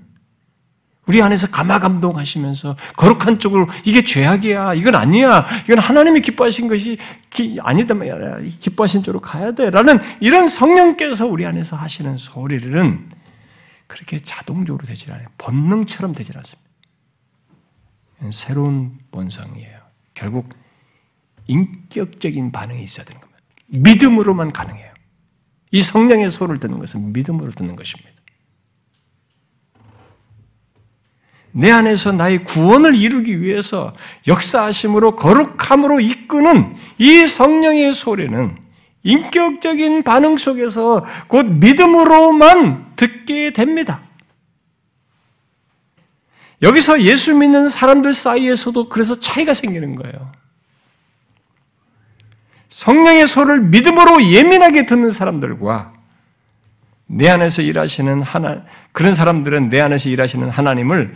S1: 우리 안에서 감화감동하시면서 거룩한 쪽으로 이게 죄악이야, 이건 아니야, 이건 하나님이 기뻐하신 것이 아니다, 기뻐하신 쪽으로 가야 돼. 라는 이런 성령께서 우리 안에서 하시는 소리는 그렇게 자동적으로 되질 않아요. 본능처럼 되질 않습니다. 새로운 본성이에요. 결국 인격적인 반응이 있어야 되는 겁니다. 믿음으로만 가능해요. 이 성령의 소를 듣는 것은 믿음으로 듣는 것입니다. 내 안에서 나의 구원을 이루기 위해서 역사하심으로 거룩함으로 이끄는 이 성령의 소리는 인격적인 반응 속에서 곧 믿음으로만 듣게 됩니다. 여기서 예수 믿는 사람들 사이에서도 그래서 차이가 생기는 거예요. 성령의 소를 믿음으로 예민하게 듣는 사람들과 내 안에서 일하시는 하나, 그런 사람들은 내 안에서 일하시는 하나님을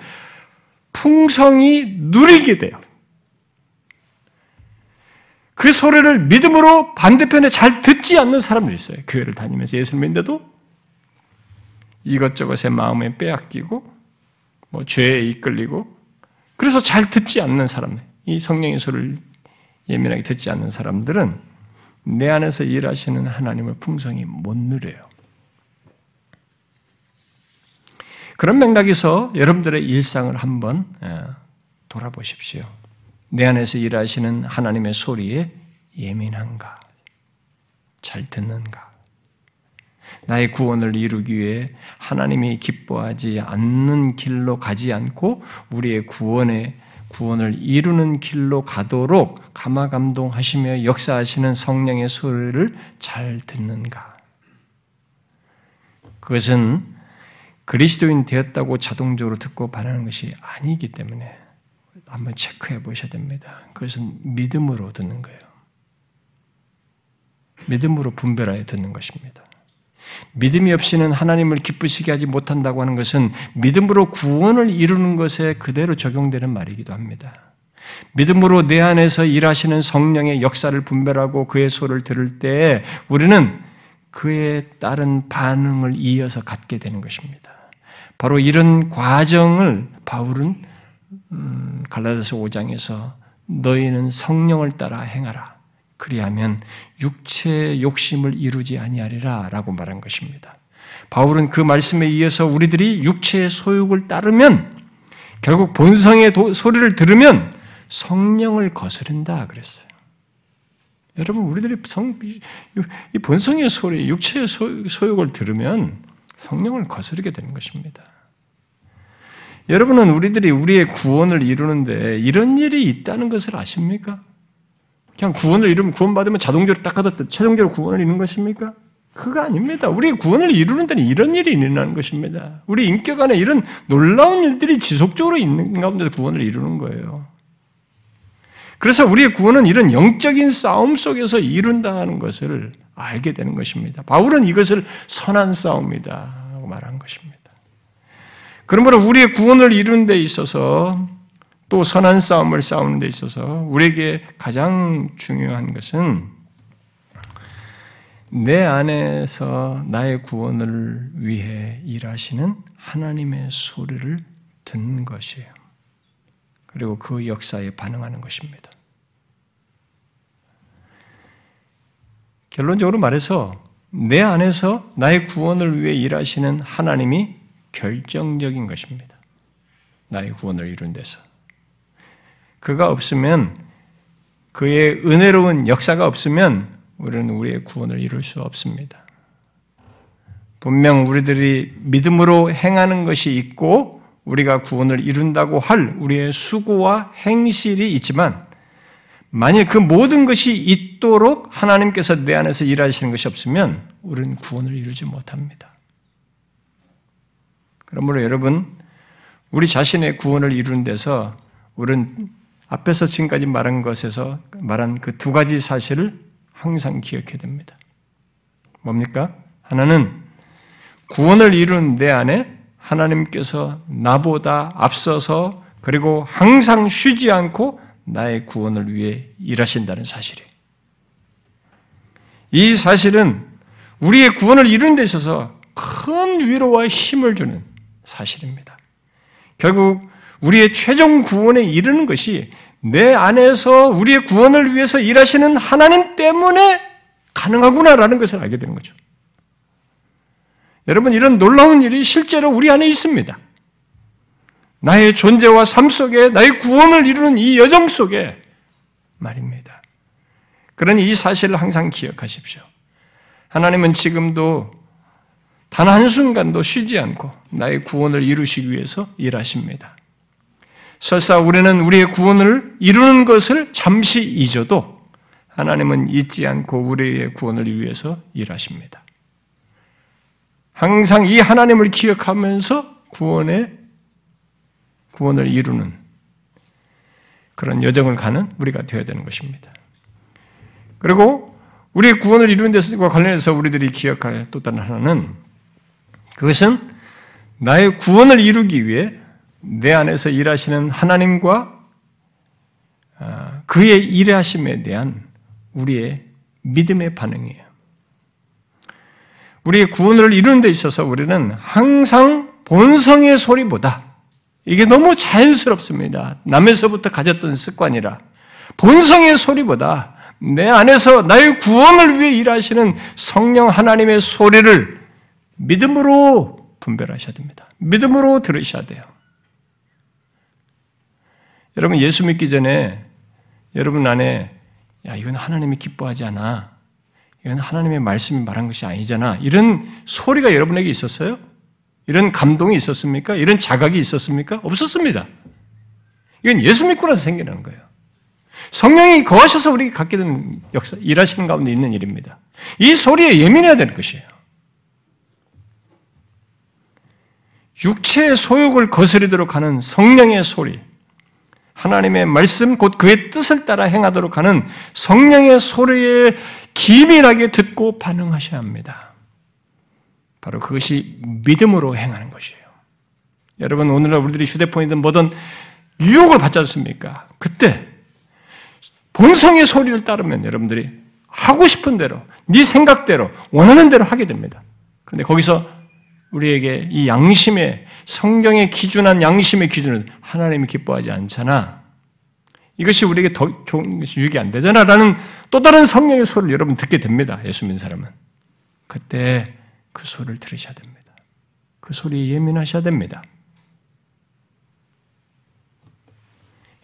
S1: 풍성히 누리게 돼요. 그 소리를 믿음으로 반대편에 잘 듣지 않는 사람들이 있어요. 교회를 다니면서 예수를 믿는데도 이것저것의 마음에 빼앗기고 뭐 죄에 이끌리고 그래서 잘 듣지 않는 사람들, 이 성령의 소리를 예민하게 듣지 않는 사람들은 내 안에서 일하시는 하나님을 풍성히 못 누려요. 그런 맥락에서 여러분들의 일상을 한번 예, 돌아보십시오. 내 안에서 일하시는 하나님의 소리에 예민한가? 잘 듣는가? 나의 구원을 이루기 위해 하나님이 기뻐하지 않는 길로 가지 않고 우리의 구원의 구원을 이루는 길로 가도록 감화감동하시며 역사하시는 성령의 소리를 잘 듣는가? 그것은 그리스도인 되었다고 자동적으로 듣고 반하는 것이 아니기 때문에 한번 체크해 보셔야 됩니다. 그것은 믿음으로 듣는 거예요. 믿음으로 분별하여 듣는 것입니다. 믿음이 없이는 하나님을 기쁘시게 하지 못한다고 하는 것은 믿음으로 구원을 이루는 것에 그대로 적용되는 말이기도 합니다. 믿음으로 내 안에서 일하시는 성령의 역사를 분별하고 그의 소를 들을 때 우리는 그에 따른 반응을 이어서 갖게 되는 것입니다. 바로 이런 과정을 바울은 음, 갈라디아서 5장에서 너희는 성령을 따라 행하라. 그리하면 육체의 욕심을 이루지 아니하리라라고 말한 것입니다. 바울은 그 말씀에 의해서 우리들이 육체의 소욕을 따르면 결국 본성의 도, 소리를 들으면 성령을 거스른다 그랬어요. 여러분 우리들이 성, 이 본성의 소리, 육체의 소, 소욕을 들으면 성령을 거스르게 되는 것입니다. 여러분은 우리들이 우리의 구원을 이루는데 이런 일이 있다는 것을 아십니까? 그냥 구원을 이루면 구원받으면 자동적으로 딱 하듯 최종적으로 구원을 이루는 것입니까? 그거 아닙니다. 우리 구원을 이루는 데는 이런 일이 일어나는 것입니다. 우리 인격 안에 이런 놀라운 일들이 지속적으로 있는 가운데서 구원을 이루는 거예요. 그래서 우리의 구원은 이런 영적인 싸움 속에서 이룬다는 것을 알게 되는 것입니다. 바울은 이것을 선한 싸움이다 말한 것입니다. 그러므로 우리의 구원을 이루는 데 있어서 또 선한 싸움을 싸우는 데 있어서 우리에게 가장 중요한 것은 내 안에서 나의 구원을 위해 일하시는 하나님의 소리를 듣는 것이에요. 그리고 그 역사에 반응하는 것입니다. 결론적으로 말해서 내 안에서 나의 구원을 위해 일하시는 하나님이 결정적인 것입니다. 나의 구원을 이룬 데서. 그가 없으면 그의 은혜로운 역사가 없으면 우리는 우리의 구원을 이룰 수 없습니다. 분명 우리들이 믿음으로 행하는 것이 있고 우리가 구원을 이룬다고 할 우리의 수고와 행실이 있지만 만일 그 모든 것이 있도록 하나님께서 내 안에서 일하시는 것이 없으면 우리는 구원을 이루지 못합니다. 그러므로 여러분 우리 자신의 구원을 이루는 데서 우리는 앞에서 지금까지 말한 것에서 말한 그 두 가지 사실을 항상 기억해야 됩니다. 뭡니까? 하나는 구원을 이룬 내 안에 하나님께서 나보다 앞서서 그리고 항상 쉬지 않고 나의 구원을 위해 일하신다는 사실이에요. 이 사실은 우리의 구원을 이룬 데 있어서 큰 위로와 힘을 주는 사실입니다. 결국 우리의 최종 구원에 이르는 것이 내 안에서 우리의 구원을 위해서 일하시는 하나님 때문에 가능하구나라는 것을 알게 되는 거죠. 여러분, 이런 놀라운 일이 실제로 우리 안에 있습니다. 나의 존재와 삶 속에 나의 구원을 이루는 이 여정 속에 말입니다. 그러니 이 사실을 항상 기억하십시오. 하나님은 지금도 단 한순간도 쉬지 않고 나의 구원을 이루시기 위해서 일하십니다. 설사 우리는 우리의 구원을 이루는 것을 잠시 잊어도 하나님은 잊지 않고 우리의 구원을 위해서 일하십니다. 항상 이 하나님을 기억하면서 구원의 구원을 이루는 그런 여정을 가는 우리가 되어야 되는 것입니다. 그리고 우리의 구원을 이루는 데서 관련해서 우리들이 기억할 또 다른 하나는 그것은 나의 구원을 이루기 위해 내 안에서 일하시는 하나님과 아, 그의 일하심에 대한 우리의 믿음의 반응이에요. 우리의 구원을 이루는 데 있어서 우리는 항상 본성의 소리보다 이게 너무 자연스럽습니다. 남에서부터 가졌던 습관이라 본성의 소리보다 내 안에서 나의 구원을 위해 일하시는 성령 하나님의 소리를 믿음으로 분별하셔야 됩니다. 믿음으로 들으셔야 돼요. 여러분 예수 믿기 전에 여러분 안에 야 이건 하나님이 기뻐하지 않아. 이건 하나님의 말씀이 말한 것이 아니잖아. 이런 소리가 여러분에게 있었어요? 이런 감동이 있었습니까? 이런 자각이 있었습니까? 없었습니다. 이건 예수 믿고 나서 생기는 거예요. 성령이 거하셔서 우리가 갖게 되는 역사, 일하시는 가운데 있는 일입니다. 이 소리에 예민해야 되는 것이에요. 육체의 소욕을 거스리도록 하는 성령의 소리, 하나님의 말씀, 곧 그의 뜻을 따라 행하도록 하는 성령의 소리에 기민하게 듣고 반응하셔야 합니다. 바로 그것이 믿음으로 행하는 것이에요. 여러분, 오늘날 우리들이 휴대폰이든 뭐든 유혹을 받지 않습니까? 그때 본성의 소리를 따르면 여러분들이 하고 싶은 대로, 네 생각대로, 원하는 대로 하게 됩니다. 그런데 거기서 우리에게 이 양심의 성경의 기준한 양심의 기준은 하나님이 기뻐하지 않잖아. 이것이 우리에게 더 유익이 안 되잖아 라는 또 다른 성령의 소리를 여러분 듣게 됩니다. 예수 믿는 사람은. 그때 그 소리를 들으셔야 됩니다. 그 소리에 예민하셔야 됩니다.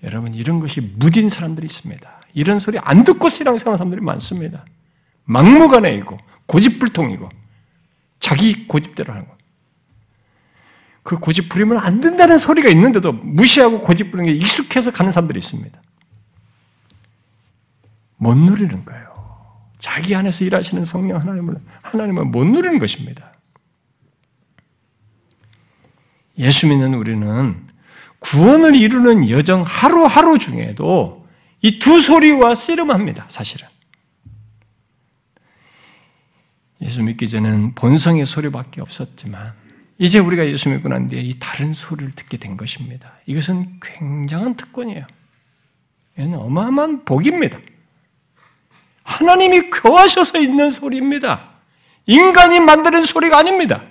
S1: 여러분 이런 것이 무딘 사람들이 있습니다. 이런 소리 안 듣고 신앙생활하는 사람들이 많습니다. 막무가내이고 고집불통이고 자기 고집대로 하는 거. 그 고집 부리면 안 된다는 소리가 있는데도 무시하고 고집 부리는 게 익숙해서 가는 사람들이 있습니다. 못 누리는 거예요. 자기 안에서 일하시는 성령 하나님을, 하나님을 못 누리는 것입니다. 예수 믿는 우리는 구원을 이루는 여정 하루하루 중에도 이 두 소리와 씨름합니다, 사실은. 예수 믿기 전에는 본성의 소리밖에 없었지만, 이제 우리가 예수 믿고 난 뒤에 이 다른 소리를 듣게 된 것입니다. 이것은 굉장한 특권이에요. 이는 어마어마한 복입니다. 하나님이 거하셔서 있는 소리입니다. 인간이 만드는 소리가 아닙니다.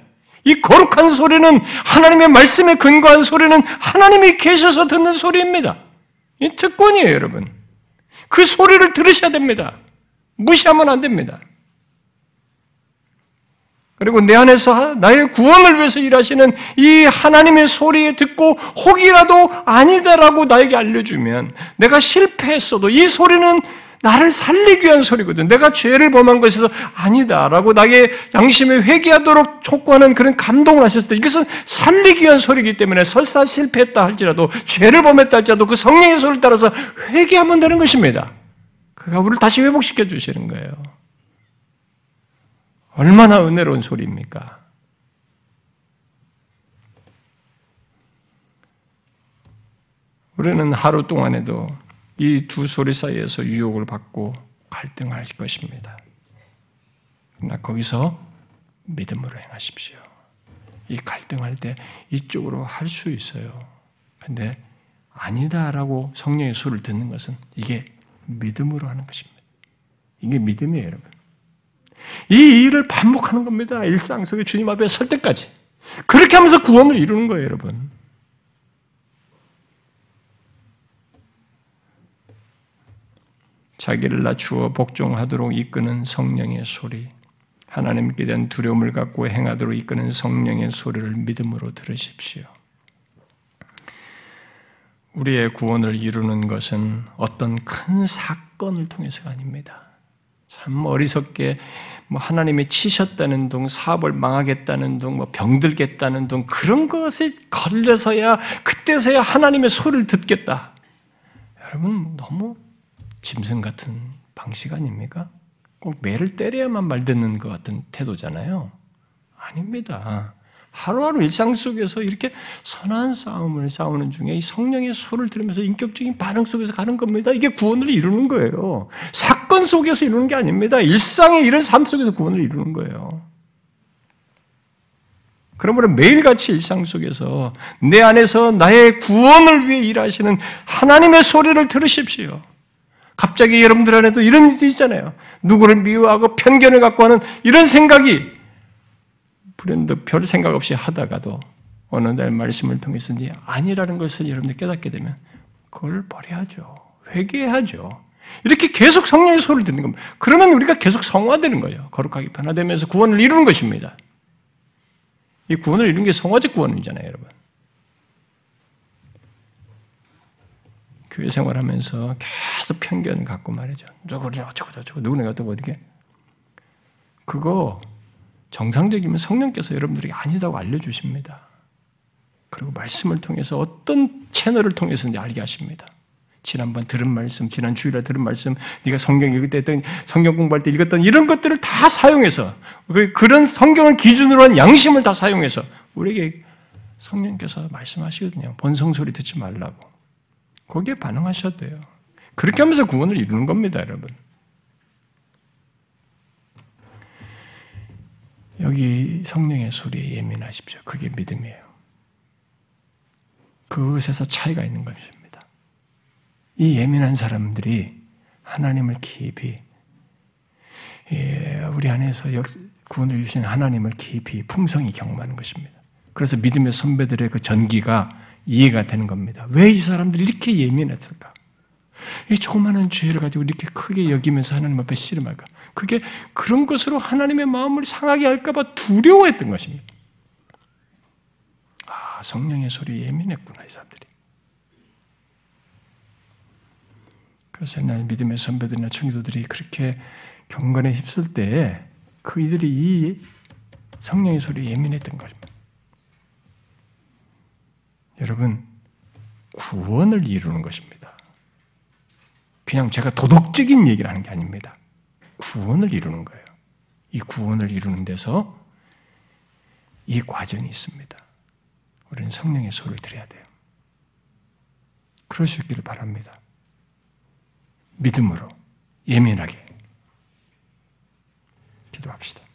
S1: 이 거룩한 소리는 하나님의 말씀에 근거한 소리는 하나님이 계셔서 듣는 소리입니다. 이 특권이에요, 여러분. 그 소리를 들으셔야 됩니다. 무시하면 안 됩니다. 그리고 내 안에서 나의 구원을 위해서 일하시는 이 하나님의 소리에 듣고 혹이라도 아니다라고 나에게 알려주면 내가 실패했어도 이 소리는 나를 살리기 위한 소리거든. 내가 죄를 범한 것에서 아니다라고 나의 양심에 회개하도록 촉구하는 그런 감동을 하셨을 때 이것은 살리기 위한 소리이기 때문에 설사 실패했다 할지라도 죄를 범했다 할지라도 그 성령의 소리를 따라서 회개하면 되는 것입니다. 그가 우리를 다시 회복시켜 주시는 거예요. 얼마나 은혜로운 소리입니까? 우리는 하루 동안에도 이 두 소리 사이에서 유혹을 받고 갈등할 것입니다. 그러나 거기서 믿음으로 행하십시오. 이 갈등할 때 이쪽으로 할 수 있어요. 근데 아니다라고 성령의 수를 듣는 것은 이게 믿음으로 하는 것입니다. 이게 믿음이에요, 여러분. 이 일을 반복하는 겁니다. 일상 속에 주님 앞에 설 때까지. 그렇게 하면서 구원을 이루는 거예요, 여러분. 자기를 낮추어 복종하도록 이끄는 성령의 소리, 하나님께 대한 두려움을 갖고 행하도록 이끄는 성령의 소리를 믿음으로 들으십시오. 우리의 구원을 이루는 것은 어떤 큰 사건을 통해서가 아닙니다. 참 어리석게 뭐 하나님이 치셨다는 둥, 사업을 망하겠다는 둥, 뭐 병들겠다는 둥 그런 것에 걸려서야 그때서야 하나님의 소리를 듣겠다. 여러분 너무 짐승 같은 방식 아닙니까? 꼭 매를 때려야만 말 듣는 것 같은 태도잖아요. 아닙니다. 하루하루 일상 속에서 이렇게 선한 싸움을 싸우는 중에 이 성령의 소를 들으면서 인격적인 반응 속에서 가는 겁니다. 이게 구원을 이루는 거예요. 사건 속에서 이루는 게 아닙니다. 일상의 이런 삶 속에서 구원을 이루는 거예요. 그러므로 매일같이 일상 속에서 내 안에서 나의 구원을 위해 일하시는 하나님의 소리를 들으십시오. 갑자기 여러분들 안에도 이런 일이 있잖아요. 누구를 미워하고 편견을 갖고 하는 이런 생각이 불현듯 별 생각 없이 하다가도 어느 날 말씀을 통해서 아니라는 것을 여러분들 깨닫게 되면 그걸 버려야죠. 회개하죠. 이렇게 계속 성령의 소리를 듣는 겁니다. 그러면 우리가 계속 성화되는 거예요. 거룩하게 변화되면서 구원을 이루는 것입니다. 이 구원을 이룬 게 성화적 구원이잖아요, 여러분. 교회 생활하면서 계속 편견 갖고 말이죠. 저거 어쩌고 저쩌고 누구네 어쩌고 이렇게 그거 정상적이면 성령께서 여러분들에게 아니다고 알려주십니다. 그리고 말씀을 통해서 어떤 채널을 통해서든지 알게 하십니다. 지난번 들은 말씀, 지난 주일에 들은 말씀, 네가 성경 읽을 때 했던 성경 공부할 때 읽었던 이런 것들을 다 사용해서 그, 그런 성경을 기준으로 한 양심을 다 사용해서 우리에게 성령께서 말씀하시거든요. 본성 소리 듣지 말라고. 거기에 반응하셔야 돼요. 그렇게 하면서 구원을 이루는 겁니다, 여러분. 여기 성령의 소리에 예민하십시오. 그게 믿음이에요. 그것에서 차이가 있는 것입니다. 이 예민한 사람들이 하나님을 깊이 예, 우리 안에서 구원을 주신 하나님을 깊이 풍성히 경험하는 것입니다. 그래서 믿음의 선배들의 그 전기가 이해가 되는 겁니다. 왜 이 사람들이 이렇게 예민했을까? 이 조그마한 죄를 가지고 이렇게 크게 여기면서 하나님 앞에 씨름할까? 그게 그런 것으로 하나님의 마음을 상하게 할까봐 두려워했던 것입니다. 아, 성령의 소리에 예민했구나, 이 사람들이. 그래서 옛날 믿음의 선배들이나 청교도들이 그렇게 경건에 휩쓸 때 그 이들이 이 성령의 소리에 예민했던 것입니다. 여러분, 구원을 이루는 것입니다. 그냥 제가 도덕적인 얘기를 하는 게 아닙니다. 구원을 이루는 거예요. 이 구원을 이루는 데서 이 과정이 있습니다. 우리는 성령의 소리를 들어야 돼요. 그럴 수 있기를 바랍니다. 믿음으로 예민하게 기도합시다.